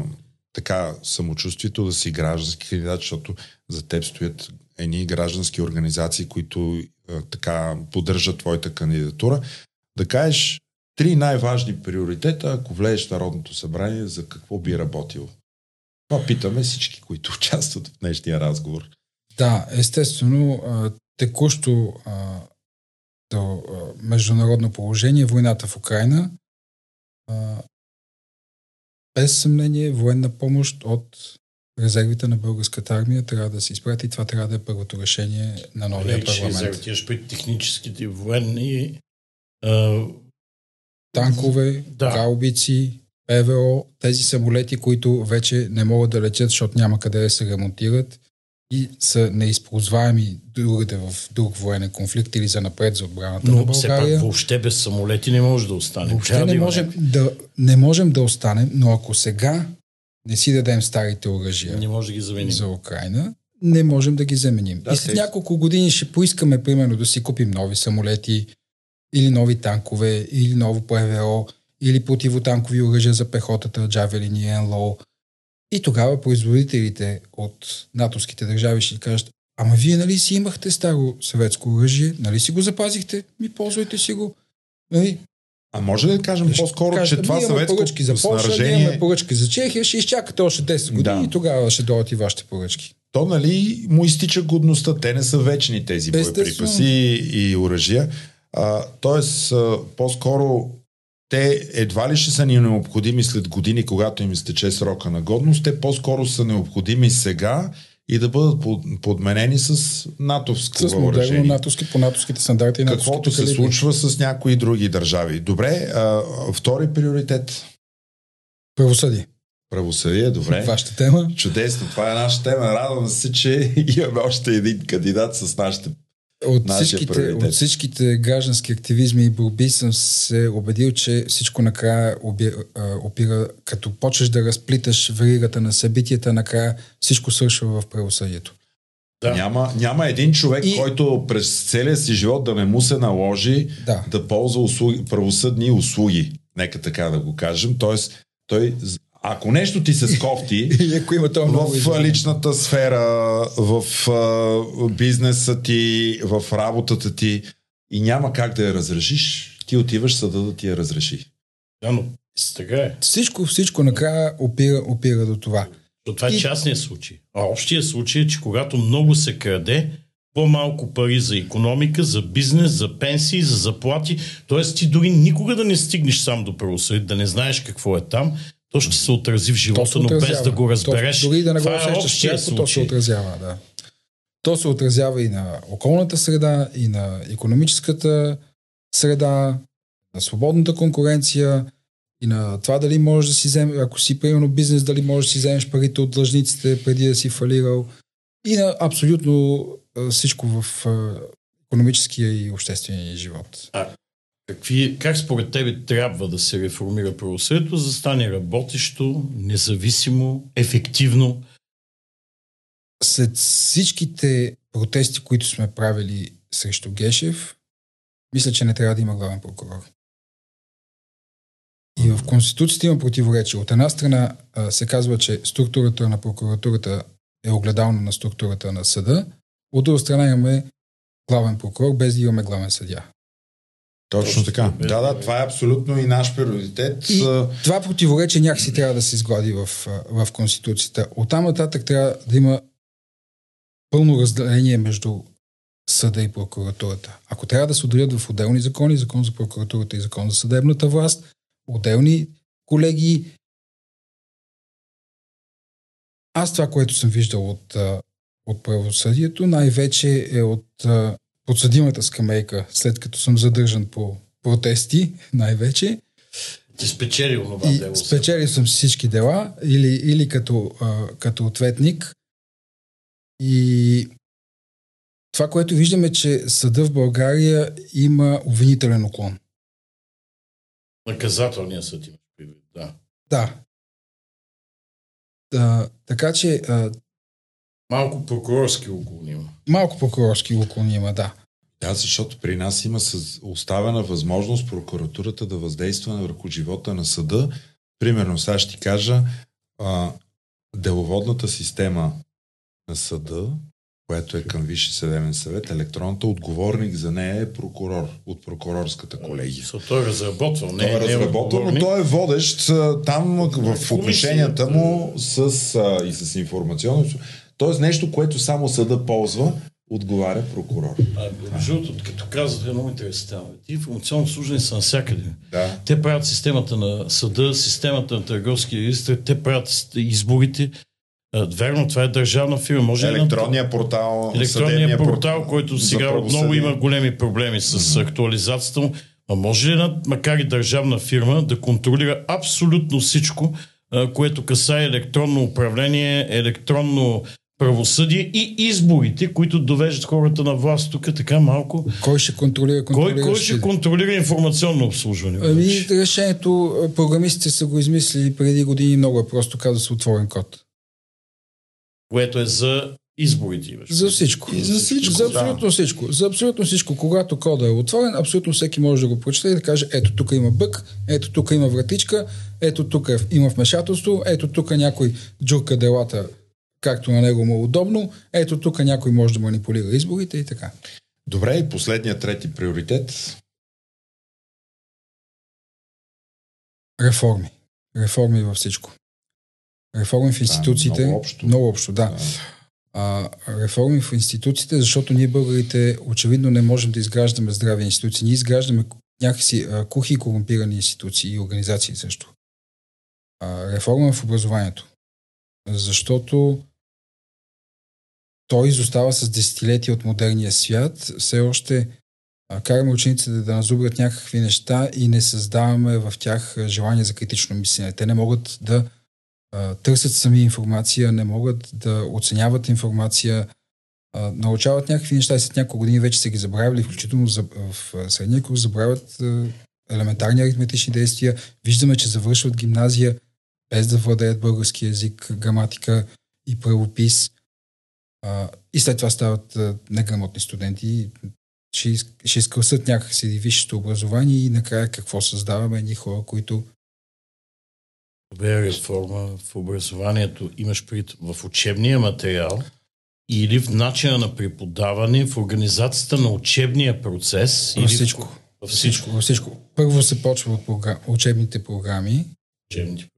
така самочувствието да си граждански кандидат, защото за теб стоят едни граждански организации, които а, така поддържат твоята кандидатура. Да кажеш три най-важни приоритета, ако влезеш в Народното събрание, за какво би работил? Това питаме всички, които участват в днешния разговор. Да, естествено, текущо до международно положение, войната в Украина, без съмнение, военна помощ от резервите на българската армия трябва да се изпрати. Това трябва да е първото решение на новия Лекши парламент. Резерви, при техническите военни а... танкове, да. гаубици, ПВО, тези самолети, които вече не могат да летят, защото няма къде да се ремонтират и са неизползваеми другаде в друг военен конфликт или за напред за отбраната Но, на България. все пак въобще без самолети не може да останем. Въобще не, можем да, не можем да останем, но ако сега не си дадем старите оръжия не може да ги заменим. за Украина, не можем да ги заменим. Да, и след няколко години ще поискаме, примерно, да си купим нови самолети или нови танкове, или ново ПВО, или противотанкови оръжия за пехотата, джавелини, НЛО. И тогава производителите от натовските държави ще кажат, ама вие нали си имахте старо съветско оръжие, нали си го запазихте, ми ползвайте си го. Нали? А може ли да кажем ще по-скоро, кажа, че това съветско поръчки за Польша, имаме поръчки за Чехия, ще изчакате още 10 години да. и тогава ще дойдат и вашите поръчки. То нали му изтича годността, те не са вечни тези боеприпаси и оръжия. А, тоест, по-скоро те едва ли ще са ни необходими след години, когато им изтече срока на годност, те по-скоро са необходими сега и да бъдат подменени с натовско С модерно натовски по натовските стандарти. Каквото се случва с някои други държави. Добре, а, втори приоритет. Правосъдие. Правосъдие, добре. Вашата тема. Чудесно, това е нашата тема. Радвам се, че имаме още един кандидат с нашите от всичките, от всичките граждански активизми и борби съм се убедил, че всичко накрая опира, като почеш да разплиташ веригата на събитията, накрая всичко свършва в правосъдието. Да. Няма, няма един човек, и... който през целия си живот да не му се наложи да, да ползва услуги, правосъдни услуги. Нека така да го кажем. Тоест, той ако нещо ти се скофти ако има в личната сфера, в бизнеса ти, в работата ти и няма как да я разрешиш, ти отиваш съда да ти я разреши. Да, но така е. Всичко, всичко накрая опира, опира до това. То това е и... частният случай. А общия случай е, че когато много се краде, по-малко пари за економика, за бизнес, за пенсии, за заплати. Тоест ти дори никога да не стигнеш сам до правосъдие, да не знаеш какво е там, то ще се отрази в живота, но без да го разбереш. То, дори да не го е усещаш пряко, то се отразява. Да. То се отразява и на околната среда, и на економическата среда, на свободната конкуренция, и на това дали можеш да си вземеш, ако си примерно бизнес, дали можеш да си вземеш парите от длъжниците преди да си фалирал. И на абсолютно всичко в економическия и обществения живот. А Какви, как според тебе трябва да се реформира правосъдието, за да стане работещо, независимо, ефективно? След всичките протести, които сме правили срещу Гешев, мисля, че не трябва да има главен прокурор. И в Конституцията има противоречие. От една страна се казва, че структурата на прокуратурата е огледална на структурата на съда, от друга страна имаме главен прокурор, без да имаме главен съдя. Точно така. Да, да, това е абсолютно и наш приоритет. И това противоречие някакси трябва да се изглади в, в Конституцията. Оттам нататък трябва да има пълно разделение между съда и прокуратурата. Ако трябва да се отделят в отделни закони, закон за прокуратурата и закон за съдебната власт, отделни колеги, аз това, което съм виждал от, от правосъдието, най-вече е от подсъдимата скамейка, след като съм задържан по протести, най-вече. Ти спечелил това и дело. Спечелил съм всички дела, или, или като, а, като ответник. И това, което виждаме, е, че съда в България има обвинителен уклон. Наказателният съд има да. Да. да така че... А, Малко прокурорски уклон има. Малко прокурорски уклон има, да. Да, защото при нас има оставена възможност прокуратурата да въздейства върху живота на съда. Примерно, сега ще ти кажа, а, деловодната система на съда, която е към Висше съдебен съвет, електронната отговорник за нея е прокурор от прокурорската колегия. So, той е разработвал, не, той е, не е разработвал, но той е водещ там в отношенията му с, а, и с информационно. Тоест нещо, което само съда ползва, отговаря прокурор. Между като казах, е много интересно. Ти информационно служени са навсякъде. Да. Те правят системата на съда, системата на търговския регистр, те правят изборите. Верно, това е държавна фирма. Може Електронния на... портал, електронния портал, който сега отново има големи проблеми с mm-hmm. актуализацията му. А може ли една, макар и държавна фирма, да контролира абсолютно всичко, което касае електронно управление, електронно правосъдие и изборите, които довеждат хората на власт. Тук така малко. Кой ще контролира? Кой, кой ще контролира информационно обслужване? Ами, решението, програмистите са го измислили преди години много е просто казва се отворен код. Което е за изборите. Имаш. За всичко. И за всичко. За абсолютно да. всичко. За абсолютно всичко. Когато кода е отворен, абсолютно всеки може да го прочете и да каже, ето тук има бък, ето тук има вратичка, ето тук е, има вмешателство, ето тук някой джурка делата както на него му е удобно. Ето тук някой може да манипулира изборите и така. Добре, и последният трети приоритет? Реформи. Реформи във всичко. Реформи в институциите. Да, много общо. Много общо, да. да. А, реформи в институциите, защото ние българите очевидно не можем да изграждаме здрави институции. Ние изграждаме някакси а, кухи и корумпирани институции и организации също. А, реформа в образованието. Защото той изостава с десетилетия от модерния свят. Все още караме учениците да назубрят някакви неща и не създаваме в тях желание за критично мислене. Те не могат да а, търсят сами информация, не могат да оценяват информация, а, научават някакви неща и след няколко години вече са ги забравили, включително за, в средния курс забравят а, елементарни аритметични действия. Виждаме, че завършват гимназия без да владеят български язик, граматика и правопис. А, и след това стават а, неграмотни студенти. Ще, ще изкърсат някакси висшето образование и накрая какво създаваме едни хора, които Добре, реформа в образованието имаш пред в учебния материал или в начина на преподаване, в организацията на учебния процес? Във или всичко. В, във всичко. Във всичко. Първо се почва от програм... учебните програми, Учебните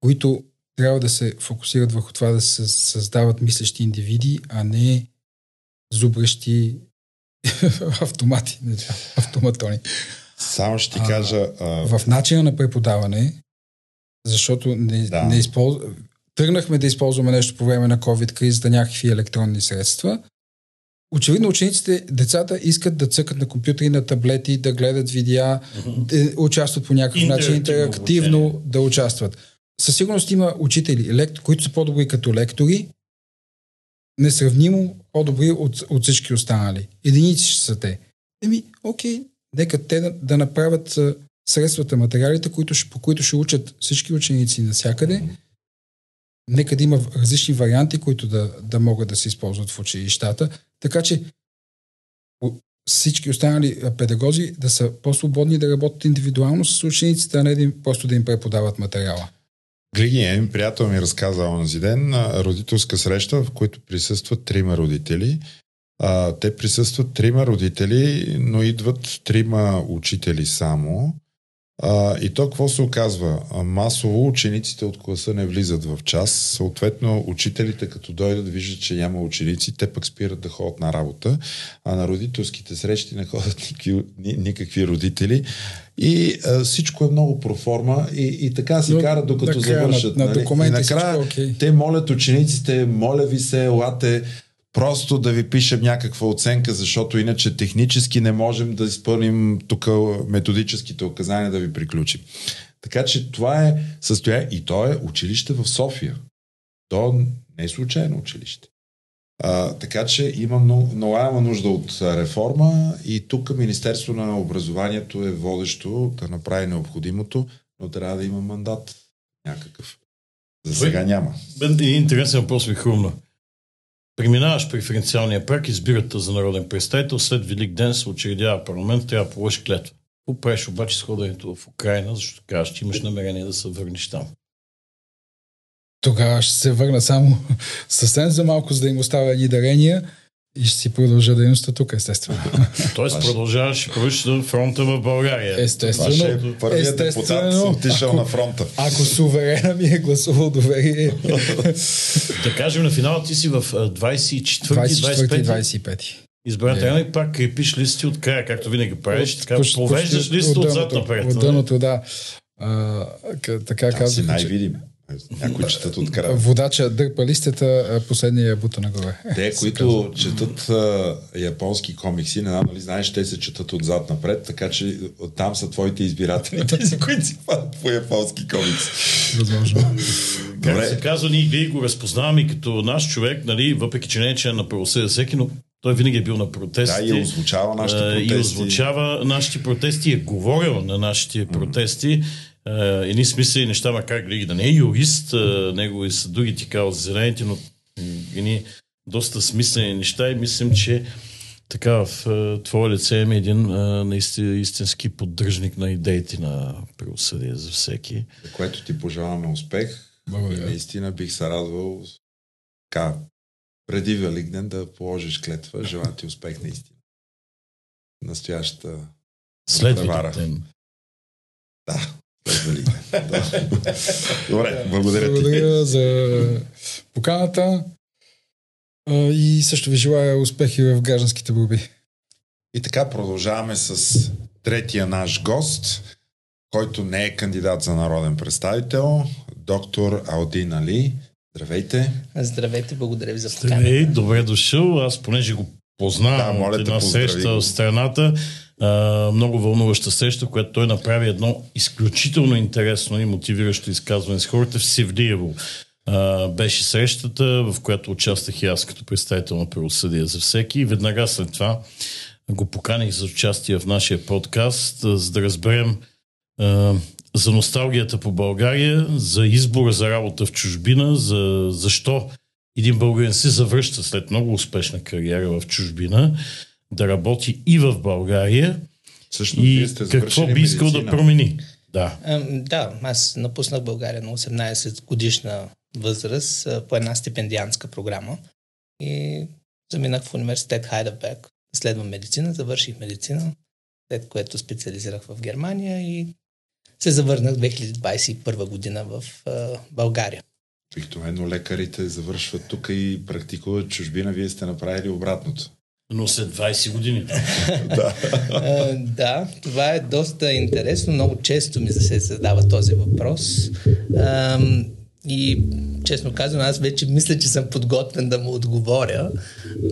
които трябва да се фокусират върху това да се създават мислещи индивиди, а не зубрещи автомати, не автоматони. Само ще ти кажа... А, В начина на преподаване, защото не, Да. не използ... тръгнахме да използваме нещо по време на COVID-кризата, някакви електронни средства. Очевидно учениците, децата искат да цъкат на компютри, на таблети, да гледат видеа, да участват по някакъв начин, Интерактивно интерактивно обучение. да участват. Със сигурност има учители, лект, които са по-добри като лектори, несравнимо по-добри от, от всички останали. Единици ще са те. Еми, окей, нека те да, да направят средствата, материалите, които по които ще учат всички ученици навсякъде. Нека да има различни варианти, които да, да могат да се използват в училищата. Така че всички останали педагози да са по-свободни да работят индивидуално с учениците, а не просто да им преподават материала. Григи, един приятел ми разказа онзи ден родителска среща, в която присъстват трима родители. А, те присъстват трима родители, но идват трима учители само. А, и то какво се оказва? А, масово учениците от класа не влизат в час. Съответно, учителите като дойдат, виждат, че няма ученици, те пък спират да ходят на работа, а на родителските срещи не ходят никакви, ни- никакви родители. И а, всичко е много проформа и, и така си Но карат докато накрая завършат. на- на нали? и накрая всичко е окей. те молят учениците, моля ви се, елате, просто да ви пишем някаква оценка, защото иначе технически не можем да изпълним тук методическите указания да ви приключим. Така че това е състояние и то е училище в София. То не е случайно училище. А, така че има много, много нужда от реформа и тук Министерство на образованието е водещо да направи необходимото, но трябва да има мандат някакъв. За сега няма. Бен, един интересен въпрос ми хрумна. Преминаваш преференциалния прак, избират те за народен представител, след Велик ден се учредява парламент, трябва да положиш клетва. Правиш обаче с ходенето в Украина, защото казваш, че имаш намерение да се върнеш там? Тогава ще се върна само съвсем за малко, за да им оставя едни дарения и ще си продължа дейността тук, естествено. Тоест продължаваш и правиш на фронта в България. Това Естествено. ще е първият естествено, депутат, отишъл ако- на фронта. Ако суверена ми е гласувал доверие, Да кажем, на финала ти си в а, 24 24 и 25 25. избирателен и пак крепиш листи от края, както винаги правиш, така Почти- повеждаш листа от отзад напред. От нали? дъното, да. А, така Там си казах, че най-видим. Някои четат от края. водача дърпа листата, последния бута нагоре. Те, които четат а, японски комикси, не знам дали знаеш, те се четат отзад напред, така че там са твоите избиратели, тези, които си падат по японски комикси. Възможно. Как Добре. се казва, ние вие го разпознаваме като наш човек, нали, въпреки че не е член на правосъдие всеки, но той винаги е бил на протести. Да, и озвучава нашите протести. И озвучава нашите протести, е говорил на нашите протести. А, едни смислени неща, макар и да не е юрист, а, негови са други така от зелените, но едни доста смислени неща и мислим, че така в а, твое лице има един наистина истински поддръжник на идеите на правосъдие за всеки. За което ти пожелаваме успех. Благодаря. И наистина бих се радвал така, преди Великден да положиш клетва. Желая ти успех наистина. Настоящата След. Великден. Да, Да. Добре, благодаря ти. Благодаря за поканата и също ви желая успехи в гражданските борби. И така продължаваме с третия наш гост, който не е кандидат за народен представител, доктор Алдин Али. Здравейте. Здравейте, благодаря ви за поканата. Здравей, добре дошъл. Аз понеже го познавам Да, моля от една среща в страната, а, много вълнуваща среща, която той направи едно изключително интересно и мотивиращо изказване с хората в Севлиево. А, беше срещата, в която участвах и аз като представител на правосъдие за всеки. Веднага след това го поканих за участие в нашия подкаст, за да разберем а, за носталгията по България, за избора за работа в чужбина, за защо един българин се завръща след много успешна кариера в чужбина да работи и в България Също, и какво би искал медицина. да промени. Да. да, аз напуснах България на 18 годишна възраст по една стипендианска програма и заминах в университет Хайдеберг. Следвам медицина, завърших медицина, след което специализирах в Германия и се завърнах 2021 година в България. Обикновено лекарите завършват тук и практикуват чужбина. Вие сте направили обратното. Но след 20 години. да. да, това е доста интересно. Много често ми се задава този въпрос. И честно казвам, аз вече мисля, че съм подготвен да му отговоря.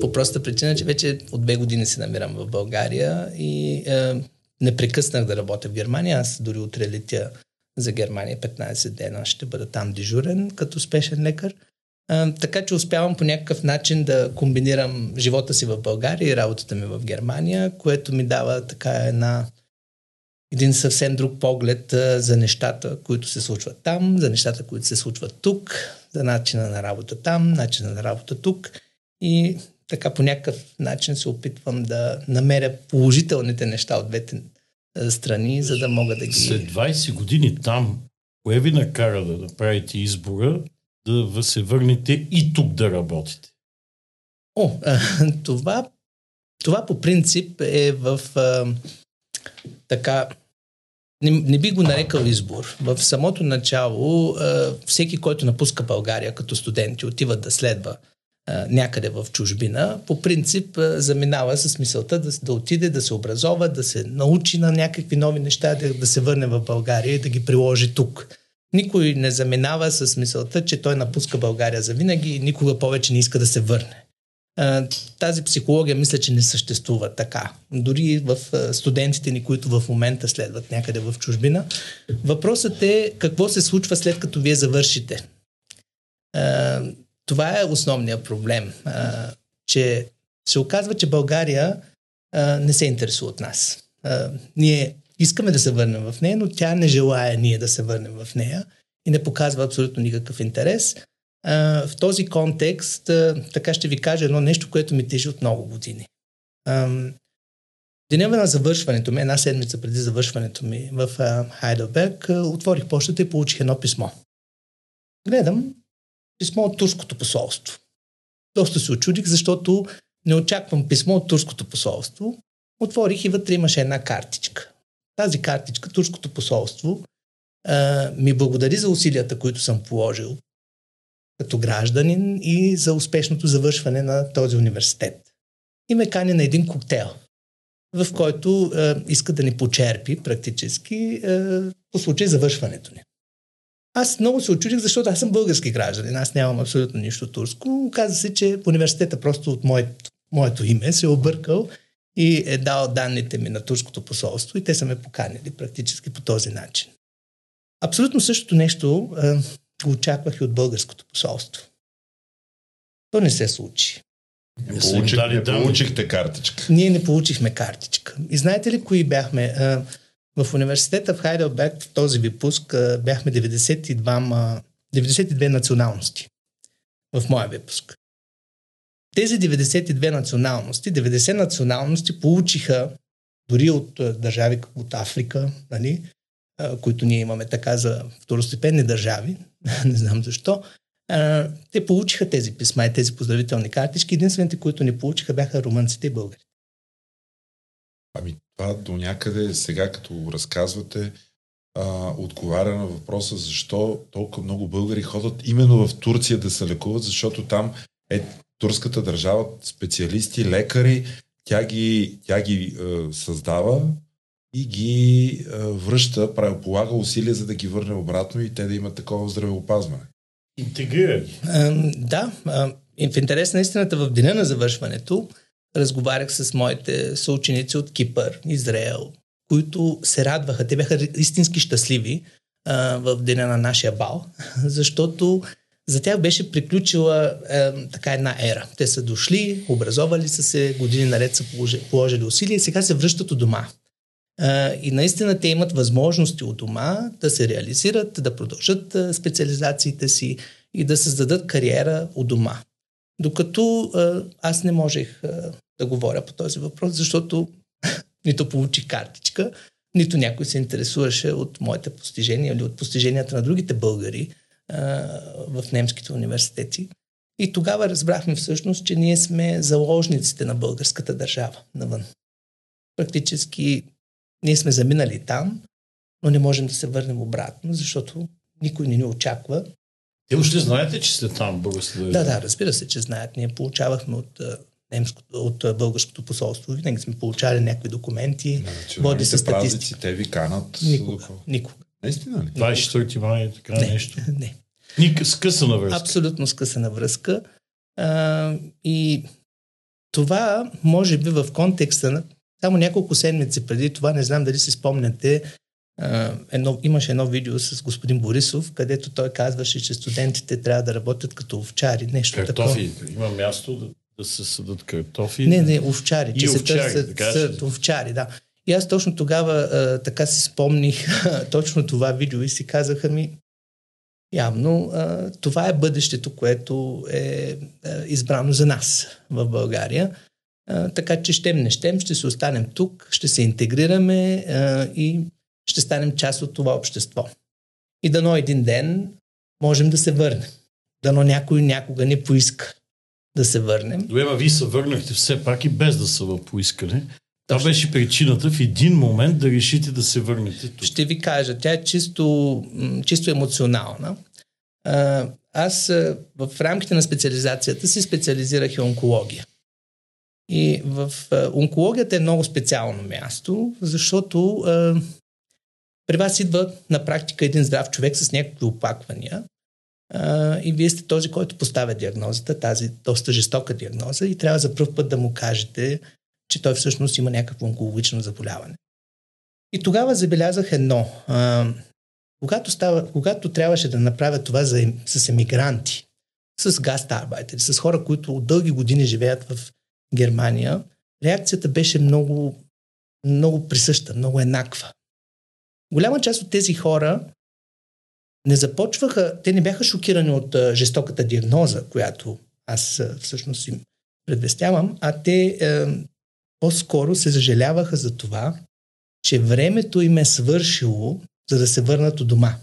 По проста причина, че вече от две години се намирам в България и е, не прекъснах да работя в Германия. Аз дори утре летя за Германия 15 дена. Ще бъда там дежурен като спешен лекар. Така че успявам по някакъв начин да комбинирам живота си в България и работата ми в Германия, което ми дава така една един съвсем друг поглед за нещата, които се случват там, за нещата, които се случват тук, за начина на работа там, начина на работа тук. И така по някакъв начин се опитвам да намеря положителните неща от двете страни, за да мога да ги... След 20 години там, кое ви накара да направите избора да се върнете и тук да работите? О, това, това по принцип е в а, така не, не би го нарекал избор. В самото начало а, всеки, който напуска България като студенти, отива да следва някъде в чужбина, по принцип заминава с мисълта да, да отиде, да се образова, да се научи на някакви нови неща, да, да се върне в България и да ги приложи тук. Никой не заминава с мисълта, че той напуска България за винаги и никога повече не иска да се върне. Тази психология мисля, че не съществува така. Дори в студентите ни, които в момента следват някъде в чужбина. Въпросът е какво се случва след като вие завършите това е основният проблем, че се оказва, че България не се интересува от нас. Ние искаме да се върнем в нея, но тя не желая ние да се върнем в нея и не показва абсолютно никакъв интерес. В този контекст, така ще ви кажа едно нещо, което ми тежи от много години. А, Деня на завършването ми, една седмица преди завършването ми в Хайдълберг, отворих почтата и получих едно писмо. Гледам, писмо от турското посолство. Доста се очудих, защото не очаквам писмо от турското посолство. Отворих и вътре имаше една картичка. Тази картичка, турското посолство, а, ми благодари за усилията, които съм положил като гражданин и за успешното завършване на този университет. И ме кани на един коктейл, в който а, иска да ни почерпи практически а, по случай завършването ни. Аз много се очудих, защото аз съм български гражданин. Аз нямам абсолютно нищо турско. Каза се, че университета просто от моето, моето име се е объркал и е дал данните ми на турското посолство и те са ме поканили практически по този начин. Абсолютно същото нещо е, го очаквах и от българското посолство. То не се случи. Не, получих, не получихте картичка. Ние не получихме картичка. И знаете ли кои бяхме? Е, в университета в Хайделберг в този випуск бяхме 92, 92 националности. В моя випуск. Тези 92 националности, 90 националности получиха дори от държави от Африка, нали, които ние имаме така за второстепенни държави, не знам защо, те получиха тези писма и тези поздравителни картички. Единствените, които не получиха, бяха румънците и българите. Ами това до някъде сега, като разказвате, а, отговаря на въпроса защо толкова много българи ходят именно в Турция да се лекуват, защото там е турската държава, специалисти, лекари, тя ги, тя ги е, създава и ги е, връща, прави, полага усилия за да ги върне обратно и те да имат такова здравеопазване. Интегрирани. Да, в интерес на истината в деня на завършването разговарях с моите съученици от Кипър, Израел, които се радваха. Те бяха истински щастливи а, в деня на нашия бал, защото за тях беше приключила е, така една ера. Те са дошли, образовали са се, години наред са положили, усилия и сега се връщат от дома. Е, и наистина те имат възможности от дома да се реализират, да продължат е, специализациите си и да създадат кариера от дома. Докато е, аз не можех е, да говоря по този въпрос, защото нито получих картичка, нито някой се интересуваше от моите постижения или от постиженията на другите българи, в немските университети. И тогава разбрахме всъщност, че ние сме заложниците на българската държава навън. Практически ние сме заминали там, но не можем да се върнем обратно, защото никой не ни очаква. Те още знаете, че сте там, българската държава? Да, да, разбира се, че знаят. Ние получавахме от немското, от българското посолство. Винаги сме получали някакви документи. Води се статистика. Те ви канат. Никога. Никога. Наистина ли? 24 май, така не, нещо. Не. Ник, скъсана връзка. Абсолютно скъсана връзка. А, и това, може би в контекста на само няколко седмици преди това, не знам дали си спомняте, а, едно, имаше едно видео с господин Борисов, където той казваше, че студентите трябва да работят като овчари. Нещо Картофи. такова. Има място да, да се съдат картофи. Не, не, овчари. И че овчари, се търсят, овчари, да. И аз точно тогава а, така си спомних точно това видео и си казаха ми, явно а, това е бъдещето, което е а, избрано за нас в България. А, така че щем не щем, ще се останем тук, ще се интегрираме а, и ще станем част от това общество. И дано един ден можем да се върнем. Дано някой някога не поиска да се върнем. Добре, вие се върнахте все пак и без да са в поискане. Това беше причината в един момент да решите да се върнете тук. Ще ви кажа, тя е чисто, чисто емоционална. Аз в рамките на специализацията си специализирах и онкология. И в онкологията е много специално място, защото при вас идва на практика един здрав човек с някакви опаквания и вие сте този, който поставя диагнозата, тази доста жестока диагноза и трябва за първ път да му кажете че той всъщност има някакво онкологично заболяване. И тогава забелязах едно. А, когато, става, когато трябваше да направя това за, с емигранти, с гастарбайтери, с хора, които от дълги години живеят в Германия, реакцията беше много, много присъща, много еднаква. Голяма част от тези хора не започваха, те не бяха шокирани от жестоката диагноза, която аз всъщност им предвестявам, а те по-скоро се съжаляваха за това, че времето им е свършило, за да се върнат от дома.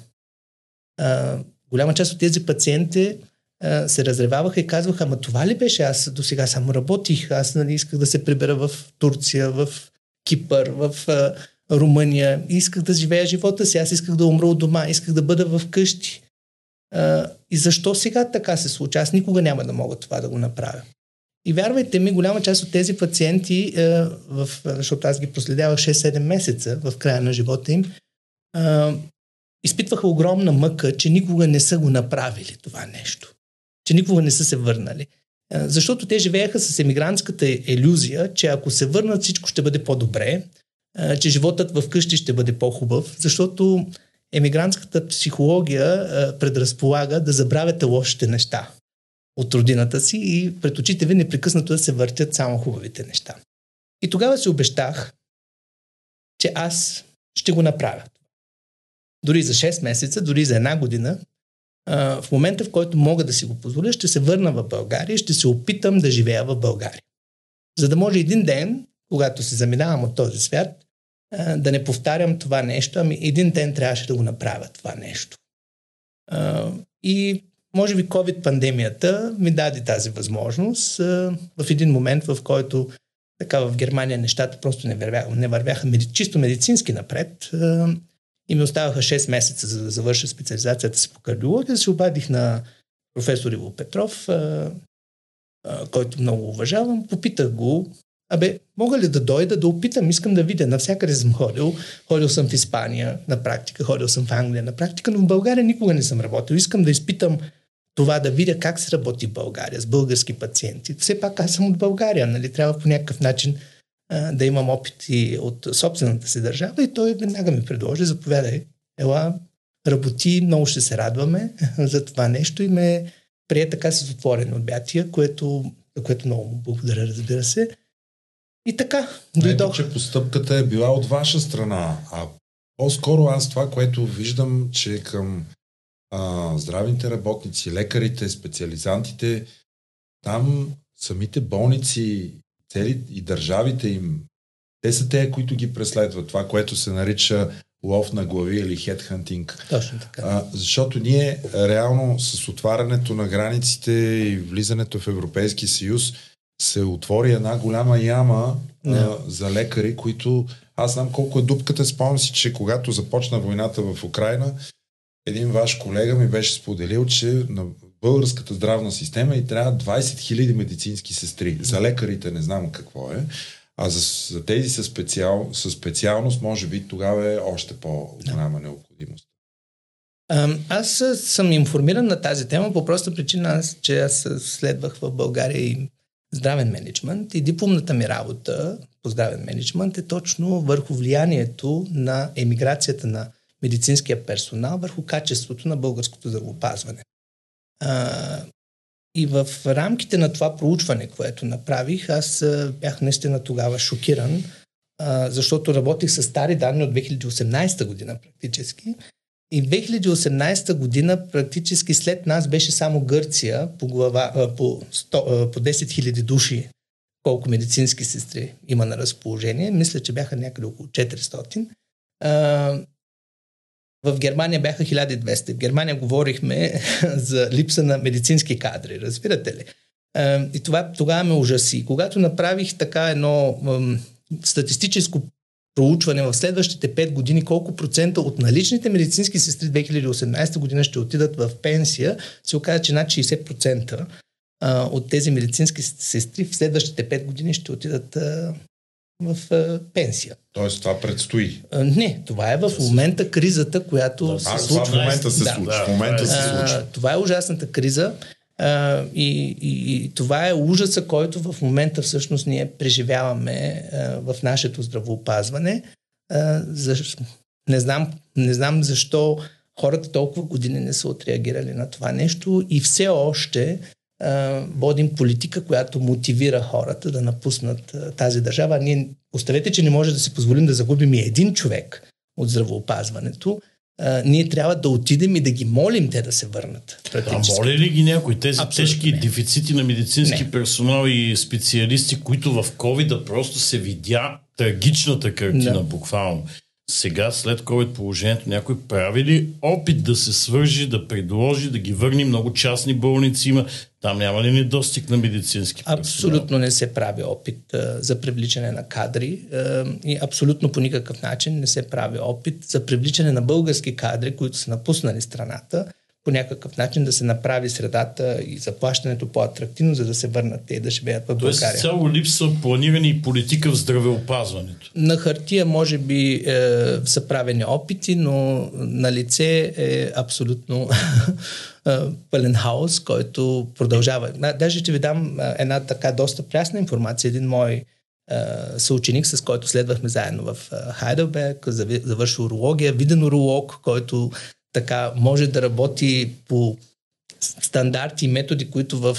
А, голяма част от тези пациенти а, се разреваваха и казваха, ама това ли беше? Аз до сега само работих, аз нали, исках да се прибера в Турция, в Кипър, в а, Румъния, исках да живея живота си, аз исках да умра от дома, исках да бъда в къщи. А, и защо сега така се случва? Аз никога няма да мога това да го направя. И вярвайте ми, голяма част от тези пациенти, е, в, защото аз ги проследявах 6-7 месеца в края на живота им, е, изпитваха огромна мъка, че никога не са го направили това нещо. Че никога не са се върнали. Е, защото те живееха с емигрантската иллюзия, че ако се върнат, всичко ще бъде по-добре, е, че животът в къщи ще бъде по-хубав, защото емигрантската психология е, предразполага да забравяте лошите неща от родината си и пред очите ви непрекъснато да се въртят само хубавите неща. И тогава си обещах, че аз ще го направя. Дори за 6 месеца, дори за една година, в момента в който мога да си го позволя, ще се върна в България ще се опитам да живея в България. За да може един ден, когато се заминавам от този свят, да не повтарям това нещо, ами един ден трябваше да го направя това нещо. И може би COVID-пандемията ми даде тази възможност в един момент, в който така в Германия нещата просто не вървяха, не вървяха чисто медицински напред и ми оставаха 6 месеца за да завърша специализацията си по кардиология. Се обадих на професор Иво Петров, който много уважавам. Попитах го, абе, мога ли да дойда да опитам, искам да видя. Навсякъде съм ходил. Ходил съм в Испания на практика, ходил съм в Англия на практика, но в България никога не съм работил. Искам да изпитам това да видя как се работи в България с български пациенти. Все пак аз съм от България, нали? Трябва по някакъв начин а, да имам опит и от собствената си държава и той веднага ми предложи, заповядай, ела, работи, много ще се радваме за това нещо и ме прие така с отворено обятия, което, за което много му благодаря, разбира се. И така, дойдох. че постъпката е била от ваша страна, а по-скоро аз това, което виждам, че към а, здравните работници, лекарите, специализантите, там самите болници цели и държавите им, те са те, които ги преследват. Това, което се нарича лов на глави или хедхантинг. Точно така. А, защото ние реално с отварянето на границите и влизането в Европейски съюз се отвори една голяма яма yeah. а, за лекари, които аз знам колко е дупката. Спомням си, че когато започна войната в Украина, един ваш колега ми беше споделил, че на българската здравна система и трябва 20 000 медицински сестри. За лекарите не знам какво е. А за, за тези със, специал, със специалност, може би тогава е още по-голяма необходимост. Аз съм информиран на тази тема по проста причина, че аз следвах в България и здравен менеджмент и дипломната ми работа по здравен менеджмент е точно върху влиянието на емиграцията на медицинския персонал върху качеството на българското здравеопазване. И в рамките на това проучване, което направих, аз бях наистина тогава шокиран, защото работих с стари данни от 2018 година практически. И 2018 година практически след нас беше само Гърция по, глава, по, 100, по 10 000 души колко медицински сестри има на разположение. Мисля, че бяха някъде около 400. В Германия бяха 1200. В Германия говорихме за липса на медицински кадри, разбирате ли? И това тогава ме ужаси. Когато направих така едно статистическо проучване в следващите 5 години колко процента от наличните медицински сестри 2018 година ще отидат в пенсия, се оказа, че над 60% от тези медицински сестри в следващите 5 години ще отидат в а, пенсия. Тоест това предстои? А, не, това е в момента кризата, която да, се а, случва. Това в момента се да, случва. Да, в момента се случва. А, това е ужасната криза а, и, и, и това е ужаса, който в момента всъщност ние преживяваме а, в нашето здравоопазване. А, за, не, знам, не знам защо хората толкова години не са отреагирали на това нещо и все още водим политика, която мотивира хората да напуснат тази държава. Ние оставете, че не може да си позволим да загубим и един човек от здравеопазването. Uh, ние трябва да отидем и да ги молим те да се върнат. А моли ли ги някой? Тези Абсолютно тежки не. дефицити на медицински не. персонал и специалисти, които в COVID просто се видя трагичната картина, да. буквално сега, след COVID положението, някой прави ли опит да се свържи, да предложи, да ги върни? Много частни болници има. Там няма ли недостиг на медицински персонал? Абсолютно не се прави опит а, за привличане на кадри а, и абсолютно по никакъв начин не се прави опит за привличане на български кадри, които са напуснали страната по някакъв начин да се направи средата и заплащането по-атрактивно, за да се върнат те и да живеят в България. Тоест цяло липсва планиране и политика в здравеопазването. На хартия може би е, са правени опити, но на лице е абсолютно е, пълен хаос, който продължава. Даже ще ви дам е, една така доста прясна информация. Един мой е, съученик, с който следвахме заедно в Хайделберг, завърши урология, виден уролог, който така може да работи по стандарти и методи, които в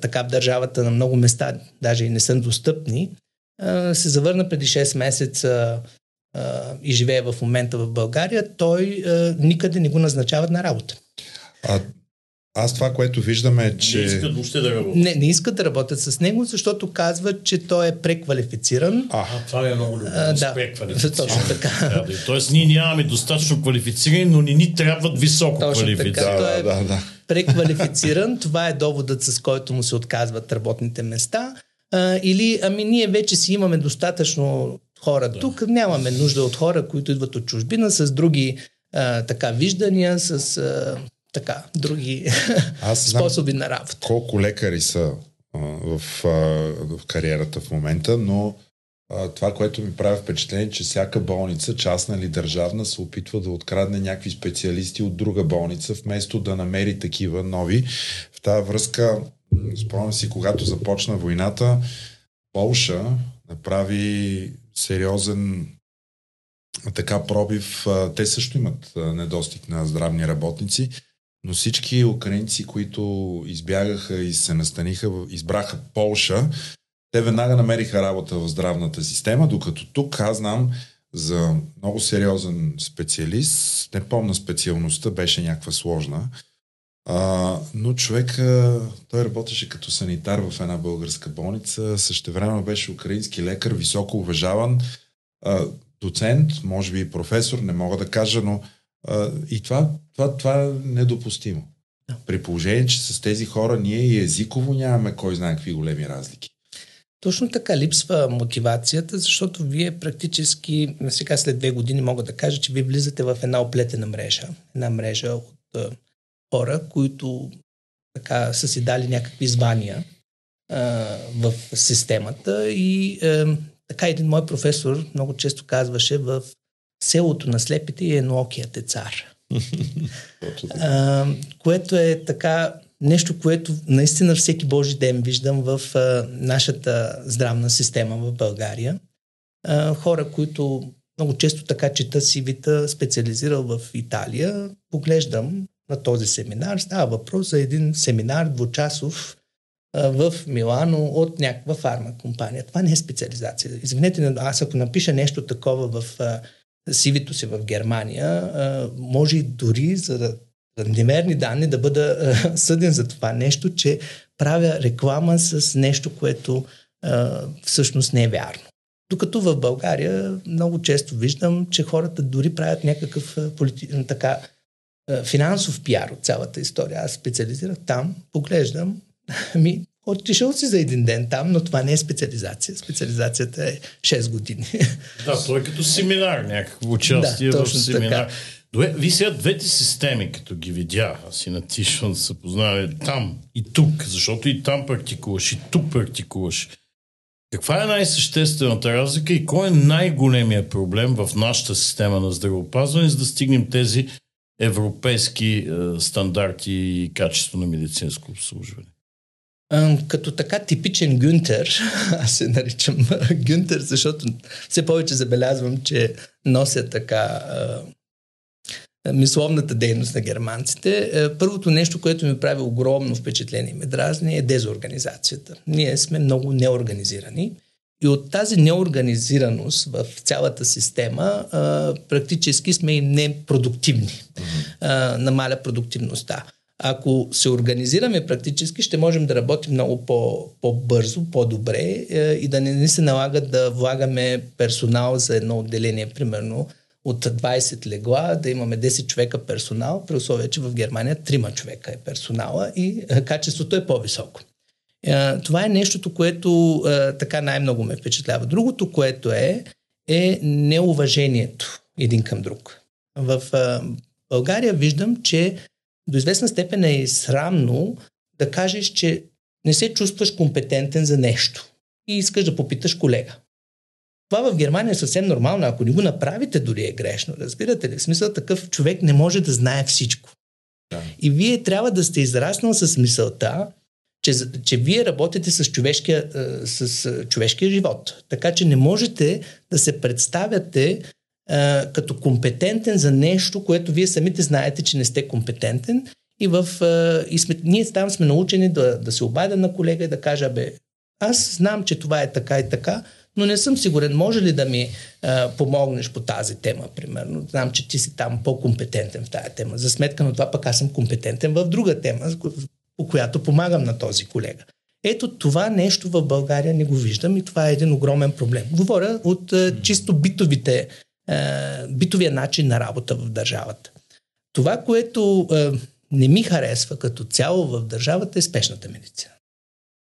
така в държавата на много места даже и не са достъпни, се завърна преди 6 месеца и живее в момента в България, той никъде не го назначават на работа. А аз това, което виждаме е, че... Не искат въобще да работят. Не, не искат да работят с него, защото казват, че той е преквалифициран. А, това е много любимо. Да, точно така. Да, тоест ние нямаме достатъчно квалифицирани, но не ни трябват високо квалифицирани. Да, да, е да. преквалифициран. това е доводът, с който му се отказват работните места. А, или, ами ние вече си имаме достатъчно хора да. тук, нямаме нужда от хора, които идват от чужбина с други а, така виждания, с а, така, други Аз способи на работа. Колко лекари са а, в, а, в кариерата в момента, но а, това, което ми прави впечатление, че всяка болница, частна или държавна, се опитва да открадне някакви специалисти от друга болница, вместо да намери такива нови. В тази връзка, спомням си, когато започна войната, Полша направи сериозен така пробив. Те също имат недостиг на здравни работници, но всички украинци, които избягаха и се настаниха, избраха Полша, те веднага намериха работа в здравната система, докато тук аз знам за много сериозен специалист, не помна специалността, беше някаква сложна, а, но човек, той работеше като санитар в една българска болница, същевременно беше украински лекар, високо уважаван, а, доцент, може би и професор, не мога да кажа, но а, и това, това, това е недопустимо. При положение, че с тези хора ние и езиково нямаме кой знае какви големи разлики. Точно така липсва мотивацията, защото вие практически, сега след две години мога да кажа, че вие влизате в една оплетена мрежа. Една мрежа от а, хора, които така са си дали някакви звания а, в системата и а, така един мой професор много често казваше в селото на слепите и едноокият е цар. а, което е така нещо, което наистина всеки Божи ден виждам в а, нашата здравна система в България. А, хора, които много често така чета си вита, специализирал в Италия, поглеждам на този семинар. Става въпрос за един семинар двучасов а, в Милано от някаква фарма компания. Това не е специализация. Извинете, аз ако напиша нещо такова в а, сивито си в Германия, може и дори за неверни данни да бъда съден за това нещо, че правя реклама с нещо, което всъщност не е вярно. Докато в България много често виждам, че хората дори правят някакъв полити... така, финансов пиар от цялата история. Аз специализирах там, поглеждам, ми, отишъл си за един ден там, но това не е специализация. Специализацията е 6 години. Да, той е като семинар, някакво участие да, в семинар. Така. Добре, ви сега двете системи, като ги видя, аз и на Тишон са познали там и тук, защото и там практикуваш, и тук практикуваш. Каква е най-съществената разлика и кой е най-големия проблем в нашата система на здравеопазване, за да стигнем тези европейски е, стандарти и качество на медицинско обслужване? Като така типичен Гюнтер, аз се наричам Гюнтер, защото все повече забелязвам, че нося така мисловната дейност на германците. Е, първото нещо, което ми прави огромно впечатление и ме дразни е дезорганизацията. Ние сме много неорганизирани и от тази неорганизираност в цялата система практически сме и непродуктивни. намаля продуктивността. Ако се организираме практически, ще можем да работим много по, по-бързо, по-добре е, и да не се налага да влагаме персонал за едно отделение, примерно от 20 легла, да имаме 10 човека персонал, при условие, че в Германия 3 човека е персонала и е, качеството е по-високо. Е, това е нещото, което така най-много ме впечатлява. Другото, което е, е неуважението един към друг. В България виждам, че до известна степен е срамно да кажеш, че не се чувстваш компетентен за нещо и искаш да попиташ колега. Това в Германия е съвсем нормално. Ако не го направите, дори е грешно. Разбирате ли? В смисъл такъв човек не може да знае всичко. Да. И вие трябва да сте израснал с мисълта, че, че вие работите с човешкия, е, с човешкия живот. Така че не можете да се представяте като компетентен за нещо, което вие самите знаете, че не сте компетентен. И, в, и сме, ние там сме научени да, да се обадя на колега и да кажа, бе, аз знам, че това е така и така, но не съм сигурен, може ли да ми а, помогнеш по тази тема, примерно. Знам, че ти си там по-компетентен в тази тема. За сметка на това пък аз съм компетентен в друга тема, по която помагам на този колега. Ето това нещо в България не го виждам и това е един огромен проблем. Говоря от а, чисто битовите е, битовия начин на работа в държавата. Това, което е, не ми харесва като цяло в държавата е спешната медицина.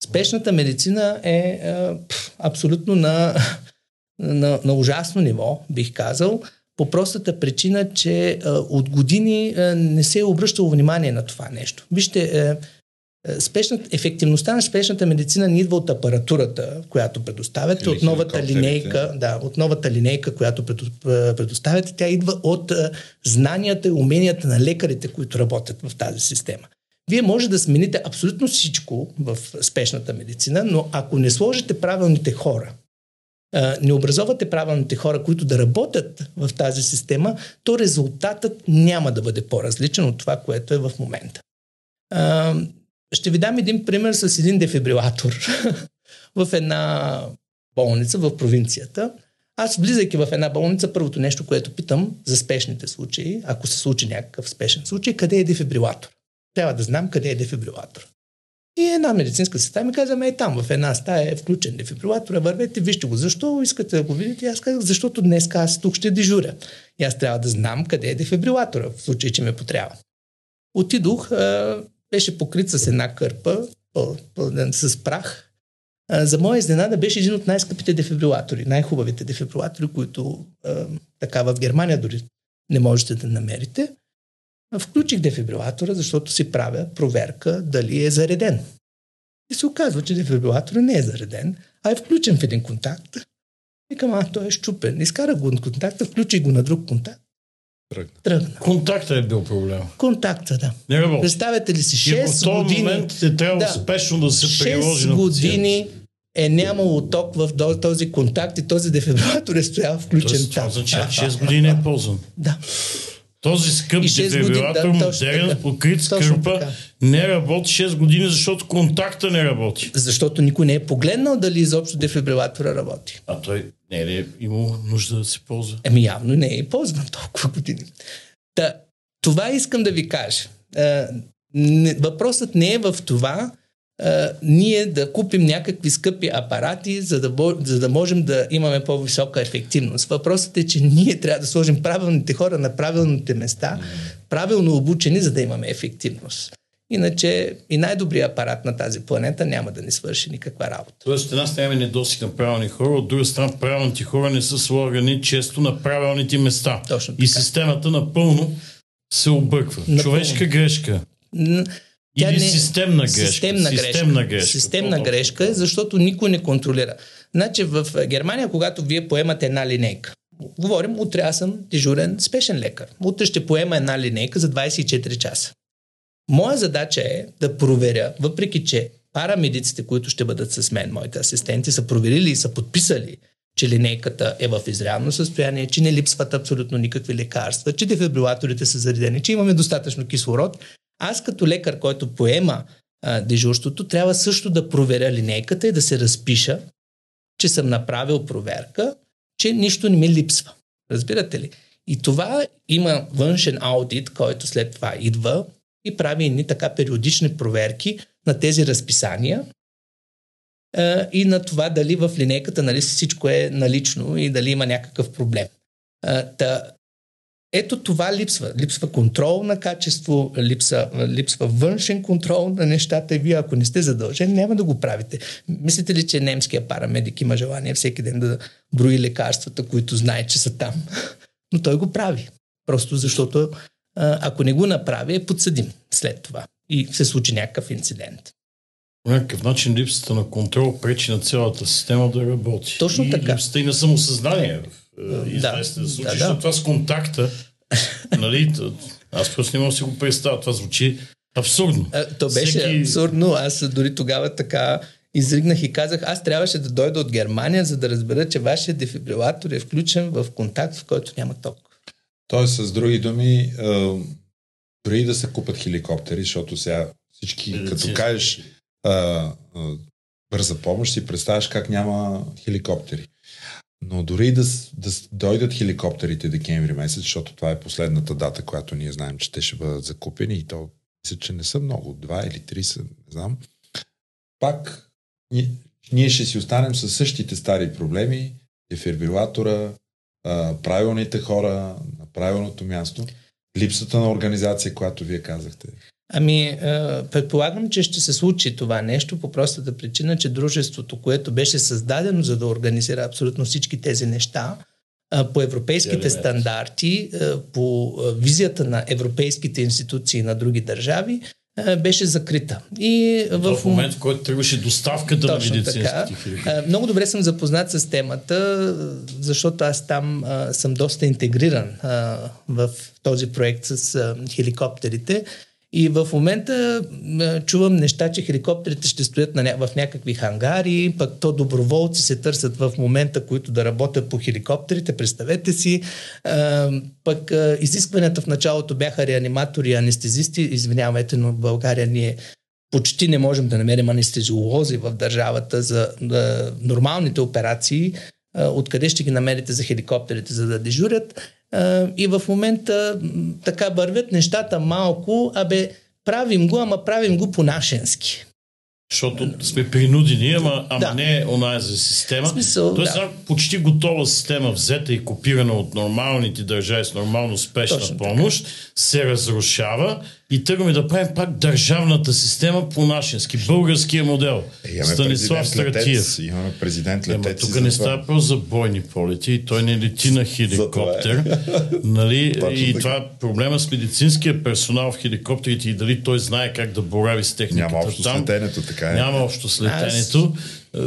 Спешната медицина е, е абсолютно на, на, на ужасно ниво, бих казал, по простата причина, че от години не се е обръщало внимание на това нещо. Вижте, спешната, ефективността на спешната медицина не идва от апаратурата, която предоставяте, Или от новата линейка, да, от новата линейка, която предо- предоставяте, тя идва от а, знанията и уменията на лекарите, които работят в тази система. Вие може да смените абсолютно всичко в спешната медицина, но ако не сложите правилните хора, не образовате правилните хора, които да работят в тази система, то резултатът няма да бъде по-различен от това, което е в момента. Ще ви дам един пример с един дефибрилатор в една болница в провинцията. Аз, влизайки в една болница, първото нещо, което питам за спешните случаи, ако се случи някакъв спешен случай, къде е дефибрилатор? Трябва да знам къде е дефибрилатор. И една медицинска сестра ми каза, е там, в една стая е включен дефибрилатор, вървете, вижте го. Защо искате да го видите? И аз казах, защото днес аз тук ще дежуря. И аз трябва да знам къде е дефибрилатора, в случай, че ме потрябва. Отидох, беше покрит с една кърпа, пъл- пълнен с прах. За моя изненада беше един от най-скъпите дефибрилатори, най-хубавите дефибрилатори, които а, така в Германия дори не можете да намерите. Включих дефибрилатора, защото си правя проверка дали е зареден. И се оказва, че дефибрилаторът не е зареден, а е включен в един контакт. Викам, а, той е щупен. Изкара го от контакта, включи го на друг контакт, Тръгна. тръгна. Контакта е бил проблем. Контакта, да. Не. Представете ли си, И в 6 този години... момент е трябва Да. спешно да се приложи 6 на години е нямало ток в този контакт и този дефибрилатор е стоял включен Тоест, това там. означава, че 6 години е ползван. Да. Този скъп дефибрилатор, да, модерен, така. покрит с кърпа, не работи 6 години, защото контакта не работи. Защото никой не е погледнал дали изобщо дефибрилатора работи. А той не е имал нужда да се ползва? Еми явно не е ползван толкова години. Та, това искам да ви кажа. Не, въпросът не е в това а, ние да купим някакви скъпи апарати, за да, за да можем да имаме по-висока ефективност. Въпросът е, че ние трябва да сложим правилните хора на правилните места, правилно обучени, за да имаме ефективност. Иначе и най-добрият апарат на тази планета няма да ни свърши никаква работа. Тоест, от една страна имаме недостиг на правилни хора, от друга страна правилните хора не са сложени често на правилните места. Точно И така. системата напълно се обърква. Напълно. Човешка грешка. Н- Или системна грешка. Системна грешка. Системна грешка. Системна грешка защото никой не контролира. Значи в Германия, когато вие поемате една линейка, говорим, утре аз съм дежурен спешен лекар. Утре ще поема една линейка за 24 часа. Моя задача е да проверя, въпреки че парамедиците, които ще бъдат с мен, моите асистенти, са проверили и са подписали, че линейката е в изрядно състояние, че не липсват абсолютно никакви лекарства, че дефибрилаторите са заредени, че имаме достатъчно кислород. Аз като лекар, който поема а, дежурството, трябва също да проверя линейката и да се разпиша, че съм направил проверка, че нищо не ми липсва. Разбирате ли? И това има външен аудит, който след това идва и прави едни така периодични проверки на тези разписания а, и на това дали в линейката нали, всичко е налично и дали има някакъв проблем. А, та, ето това липсва. Липсва контрол на качество, липса, липсва външен контрол на нещата и вие ако не сте задължени, няма да го правите. Мислите ли, че немския парамедик има желание всеки ден да брои лекарствата, които знае, че са там? Но той го прави. Просто защото ако не го направи, е подсъдим след това и се случи някакъв инцидент. По някакъв начин липсата на контрол пречи на цялата система да работи. Точно и така. липсата и на самосъзнание известен да, случай, да. защото това с контакта, нали, аз просто не мога да си го представя, това звучи абсурдно. А, то беше Всеки- абсурдно. Аз дори тогава така изригнах и казах, аз трябваше да дойда от Германия, за да разбера, че вашия дефибрилатор е включен в контакт, в който няма ток. Тоест, с други думи, а, дори да се купат хеликоптери, защото сега всички, Медицински. като кажеш а, а, бърза помощ, си представяш как няма хеликоптери. Но дори да, да дойдат хеликоптерите декември месец, защото това е последната дата, която ние знаем, че те ще бъдат закупени и то мисля, че не са много, два или три са, не знам. Пак ние, ние ще си останем с същите стари проблеми, дефибрилатора, правилните хора на правилното място, липсата на организация, която вие казахте. Ами, е, предполагам, че ще се случи това нещо по простата причина, че дружеството, което беше създадено за да организира абсолютно всички тези неща, е, по европейските стандарти, е, по визията на европейските институции на други държави, беше закрита. И в, в момент, в който тръгваше доставката Точно на медицинските така. Много добре съм запознат с темата, защото аз там съм доста интегриран в този проект с хеликоптерите. И в момента чувам неща, че хеликоптерите ще стоят на, в някакви хангари, пък то доброволци се търсят в момента, които да работят по хеликоптерите, представете си. Пък изискванията в началото бяха реаниматори, анестезисти. Извинявайте, но в България ние почти не можем да намерим анестезиолози в държавата за нормалните операции. Откъде ще ги намерите за хеликоптерите, за да дежурят? И в момента така вървят нещата малко, абе правим го, ама правим го по-нашенски. Защото сме принудени, ама, ама да. не онази система. Смисъл, Тоест, да. почти готова система, взета и копирана от нормалните държави с нормално спешна Точно помощ, така. се разрушава и тръгваме да правим пак държавната система по нашенски, българския модел. Е, имаме Станислав Стратиев. Имаме президент летец. тук не става просто за бойни полети и той не лети на хеликоптер. Е. нали? и така. това проблема с медицинския персонал в хеликоптерите и дали той знае как да борави с техниката. Няма общо там. с летенето, така е. Няма общо с летенето. Аз...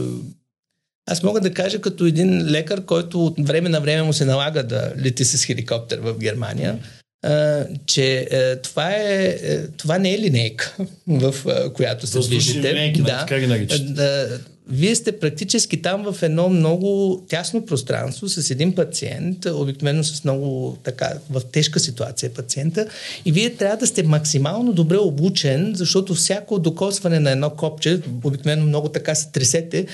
Аз мога да кажа като един лекар, който от време на време му се налага да лети с хеликоптер в Германия че е, това, е, е, това не е линейка, в която се движите. Линейки, да, да, да, вие сте практически там в едно много тясно пространство с един пациент, обикновено с много така, в тежка ситуация пациента и вие трябва да сте максимално добре обучен, защото всяко докосване на едно копче, обикновено много така се тресете,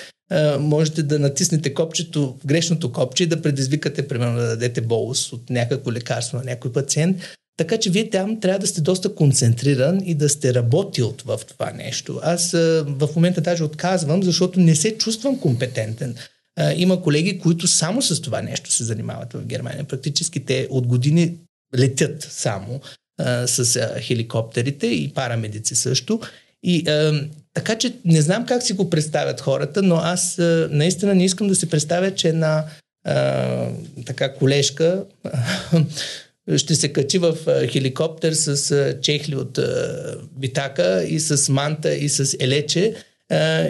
можете да натиснете копчето, грешното копче и да предизвикате, примерно, да дадете болус от някакво лекарство на някой пациент. Така че вие там трябва да сте доста концентриран и да сте работил в това нещо. Аз в момента даже отказвам, защото не се чувствам компетентен. Има колеги, които само с това нещо се занимават в Германия. Практически те от години летят само с хеликоптерите и парамедици също. И така че не знам как си го представят хората, но аз а, наистина не искам да се представя, че една а, така колежка ще се качи в хеликоптер с чехли от битака и с манта и с елече.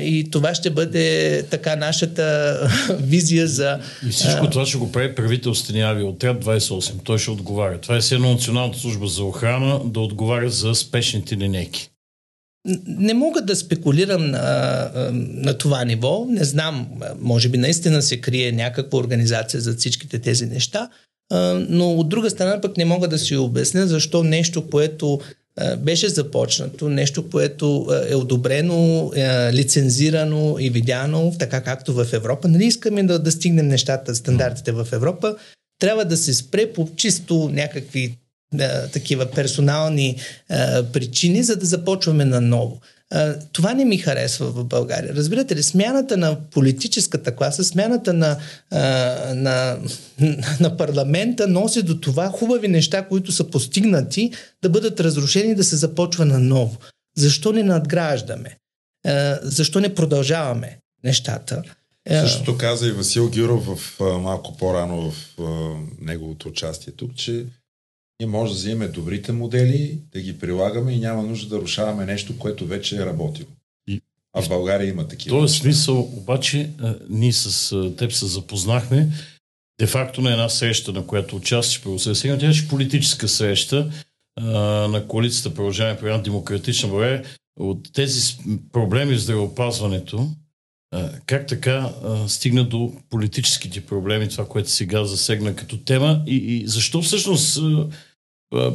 И това ще бъде така нашата визия за... И всичко това ще го прави правителствения авиоотряд 28. Той ще отговаря. Това е едно Националната служба за охрана да отговаря за спешните линейки. Не мога да спекулирам на, на това ниво. Не знам, може би наистина се крие някаква организация за всичките тези неща, но от друга страна пък не мога да си обясня защо нещо, което беше започнато, нещо, което е одобрено, лицензирано и видяно, така както в Европа. Нали искаме да, да стигнем нещата, стандартите в Европа, трябва да се спре по чисто някакви а, такива персонални а, причини, за да започваме наново. А, това не ми харесва в България. Разбирате ли, смяната на политическата класа, смяната на, а, на, на парламента носи до това хубави неща, които са постигнати, да бъдат разрушени, да се започва наново. Защо не надграждаме? А, защо не продължаваме нещата? Същото каза и Васил Гюров в, малко по-рано в неговото участие тук, че ние може да вземем добрите модели, да ги прилагаме и няма нужда да рушаваме нещо, което вече е работило. И, а в България има такива. В този смисъл, обаче, ние с теб се запознахме де-факто на една среща, на която участваш при тя е политическа среща а, на коалицията Продължаване при демократична България. От тези проблеми в здравеопазването, а, как така а, стигна до политическите проблеми, това, което сега засегна като тема и, и защо всъщност а,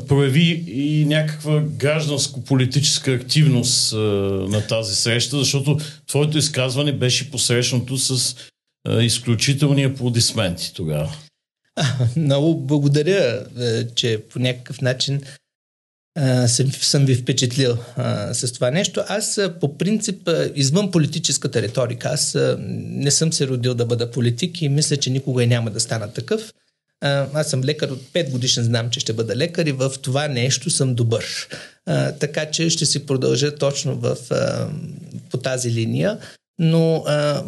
прояви и някаква гражданско-политическа активност на тази среща, защото твоето изказване беше посрещнато с изключителни аплодисменти тогава. Много благодаря, че по някакъв начин съм, съм ви впечатлил с това нещо. Аз по принцип, извън политическата риторика, аз не съм се родил да бъда политик и мисля, че никога и няма да стана такъв. Аз съм лекар от 5 годишен, знам, че ще бъда лекар и в това нещо съм добър. А, така че ще си продължа точно в, а, по тази линия. Но а,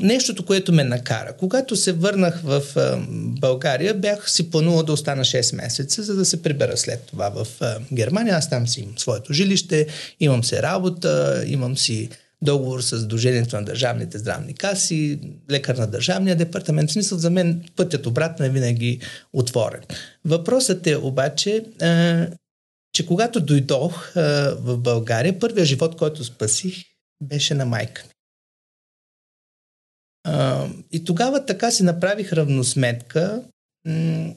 нещото, което ме накара. Когато се върнах в а, България, бях си планувал да остана 6 месеца, за да се прибера след това в а, Германия. Аз там си имам своето жилище, имам се работа, имам си договор с Дружението на държавните здравни каси, лекар на държавния департамент. В смисъл за мен пътят обратно е винаги отворен. Въпросът е обаче, а, че когато дойдох а, в България, първият живот, който спасих, беше на майка ми. А, и тогава така си направих равносметка. М-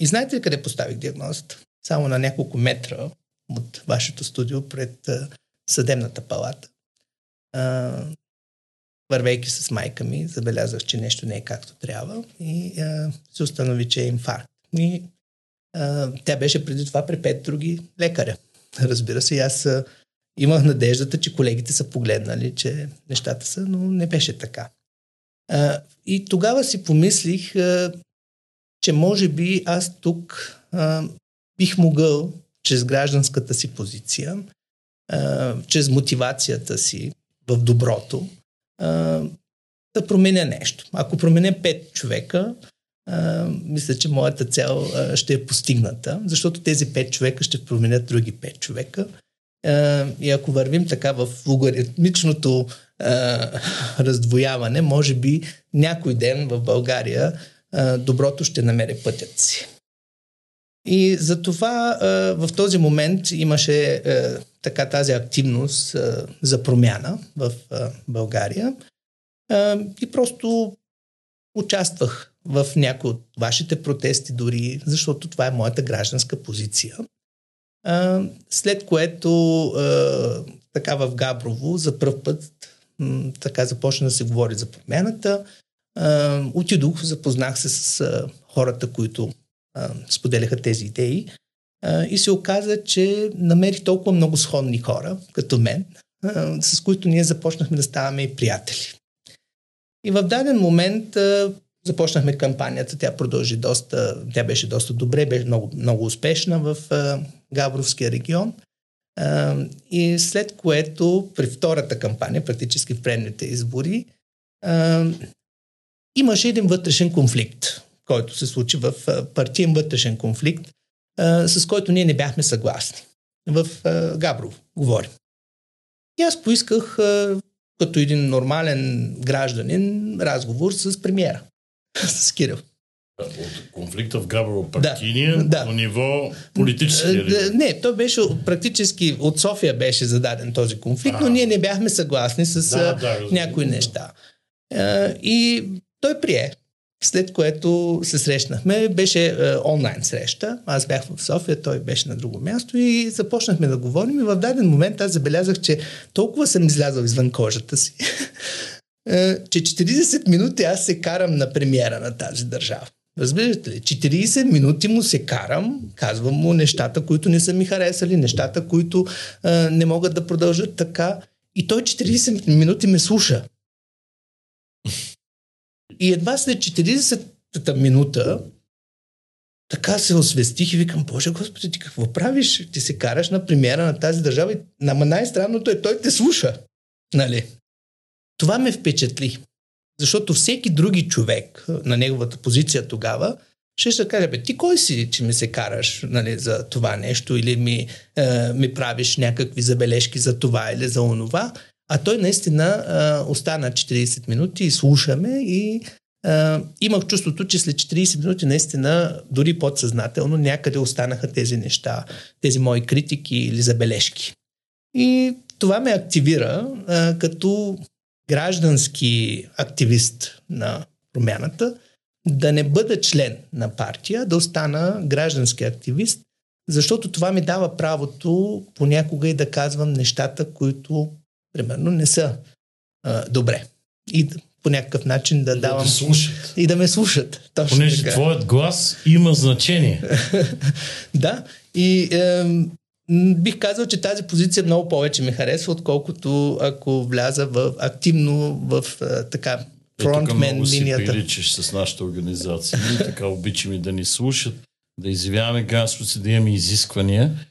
и знаете ли къде поставих диагнозата? Само на няколко метра от вашето студио пред съдебната палата. А, вървейки с майка ми, забелязах, че нещо не е както трябва и а, се установи, че е инфаркт. И а, тя беше преди това при пет други лекаря. Разбира се, аз а, имах надеждата, че колегите са погледнали, че нещата са, но не беше така. А, и тогава си помислих, а, че може би аз тук а, бих могъл, чрез гражданската си позиция, а, чрез мотивацията си в доброто, а, да променя нещо. Ако променя пет човека, а, мисля, че моята цел а, ще е постигната, защото тези пет човека ще променят други пет човека и ако вървим така в логаритмичното раздвояване, може би някой ден в България доброто ще намери пътят си. И затова в този момент имаше така тази активност за промяна в България и просто участвах в някои от вашите протести дори, защото това е моята гражданска позиция. След което така в Габрово за първ път така започна да се говори за промяната. Отидох, запознах се с хората, които споделяха тези идеи и се оказа, че намерих толкова много сходни хора, като мен, с които ние започнахме да ставаме и приятели. И в даден момент започнахме кампанията, тя продължи доста, тя беше доста добре, беше много, много успешна в а, Габровския регион. И след което при втората кампания, практически в предните избори, имаше един вътрешен конфликт, който се случи в партиен вътрешен конфликт, с който ние не бяхме съгласни. В Габрово, говорим. И аз поисках като един нормален гражданин разговор с премиера, с Кирил. От конфликта в Габрово партийния да, да. ниво политически. Да, не, то беше практически от София беше зададен този конфликт, а, но ние не бяхме съгласни с да, да, някои неща. И той прие. След което се срещнахме, беше е, онлайн среща. Аз бях в София, той беше на друго място и започнахме да говорим. И в даден момент аз забелязах, че толкова съм излязъл извън кожата си, че 40 минути аз се карам на премиера на тази държава. Разбирате ли? 40 минути му се карам, казвам му нещата, които не са ми харесали, нещата, които а, не могат да продължат така. И той 40 минути ме слуша. И едва след 40-та минута така се освестих и викам, Боже Господи, ти какво правиш? Ти се караш на премиера на тази държава и най-странното е, той те слуша. Нали? Това ме впечатли. Защото всеки други човек на неговата позиция тогава ще ще каже, бе, ти кой си, че ми се караш нали, за това нещо или ми, е, ми правиш някакви забележки за това или за онова. А той наистина е, остана 40 минути и слушаме и е, имах чувството, че след 40 минути наистина, дори подсъзнателно, някъде останаха тези неща, тези мои критики или забележки. И това ме активира е, като граждански активист на промяната, да не бъда член на партия, да остана граждански активист, защото това ми дава правото понякога и да казвам нещата, които, примерно, не са а, добре. И по някакъв начин да, да давам... Да слушат. И да ме слушат. Точно Понеже така. твоят глас има значение. да. И е, Бих казал, че тази позиция много повече ми харесва, отколкото ако вляза в, активно в така фронтмен е, линията. Си приличаш с нашата организация. Ние така обичаме да ни слушат, да изявяваме си, да имаме изисквания,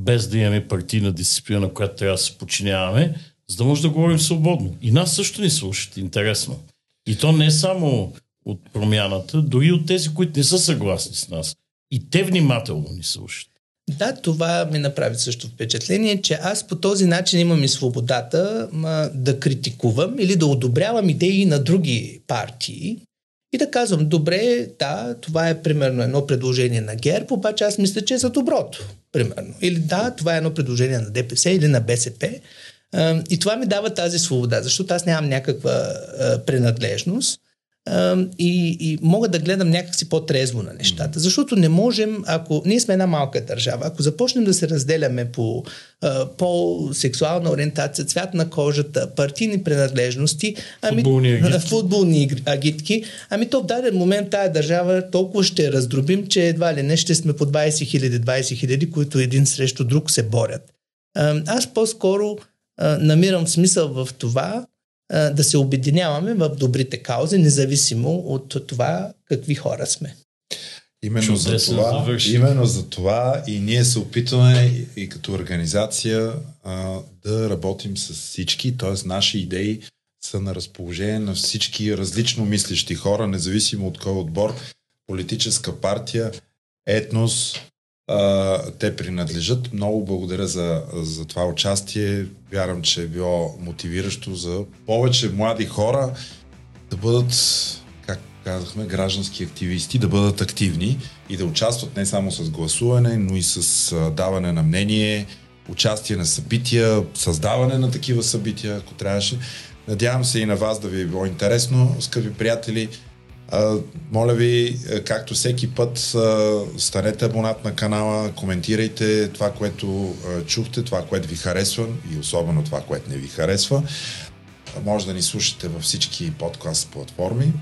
без да имаме партийна дисциплина, която трябва да се подчиняваме, за да може да говорим свободно. И нас също ни слушат, интересно. И то не е само от промяната, дори от тези, които не са съгласни с нас. И те внимателно ни слушат. Да, това ми направи също впечатление, че аз по този начин имам и свободата ма, да критикувам или да одобрявам идеи на други партии и да казвам, добре, да, това е примерно едно предложение на ГЕРБ, обаче аз мисля, че е за доброто, примерно. Или да, това е едно предложение на ДПС или на БСП. И това ми дава тази свобода, защото аз нямам някаква принадлежност и, и мога да гледам някакси по-трезво на нещата. Защото не можем, ако ние сме една малка държава, ако започнем да се разделяме по по сексуална ориентация, цвят на кожата, партийни принадлежности, ами, футболни агитки. футболни агитки, ами то в даден момент тая държава толкова ще раздробим, че едва ли не ще сме по 20 хиляди, 20 хиляди, които един срещу друг се борят. Аз по-скоро намирам смисъл в това, да се обединяваме в добрите каузи, независимо от това какви хора сме. Именно за, това, именно за това и ние се опитваме и, и като организация а, да работим с всички, т.е. наши идеи са на разположение на всички различно мислещи хора, независимо от кой отбор, политическа партия, етнос, те принадлежат. Много благодаря за, за това участие. Вярвам, че е било мотивиращо за повече млади хора да бъдат, как казахме, граждански активисти, да бъдат активни и да участват не само с гласуване, но и с даване на мнение, участие на събития, създаване на такива събития, ако трябваше. Надявам се и на вас да ви е било интересно, скъпи приятели. А, моля ви, е, както всеки път, а, станете абонат на канала, коментирайте това, което а, чухте, това, което ви харесва и особено това, което не ви харесва. А, може да ни слушате във всички подкаст платформи.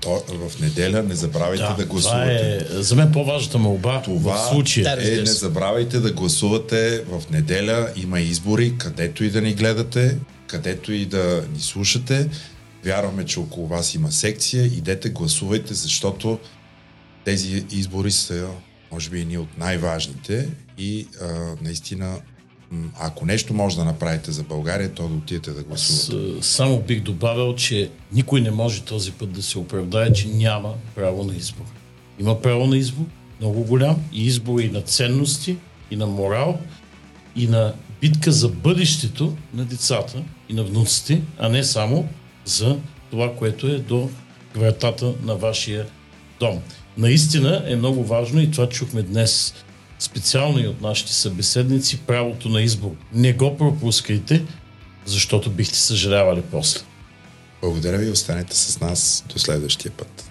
То, в неделя не забравяйте да, да гласувате. Това е за мен по-важната молба това в случая. е, не забравяйте да гласувате в неделя. Има избори, където и да ни гледате, където и да ни слушате. Вярваме, че около вас има секция. Идете, гласувайте, защото тези избори са, може би, едни от най-важните и а, наистина ако нещо може да направите за България, то да отидете да гласувате. Само бих добавил, че никой не може този път да се оправдае, че няма право на избор. Има право на избор, много голям, и избор и на ценности, и на морал, и на битка за бъдещето на децата и на внуците, а не само за това, което е до вратата на вашия дом. Наистина е много важно и това чухме днес специално и от нашите събеседници правото на избор. Не го пропускайте, защото бихте съжалявали после. Благодаря ви, останете с нас до следващия път.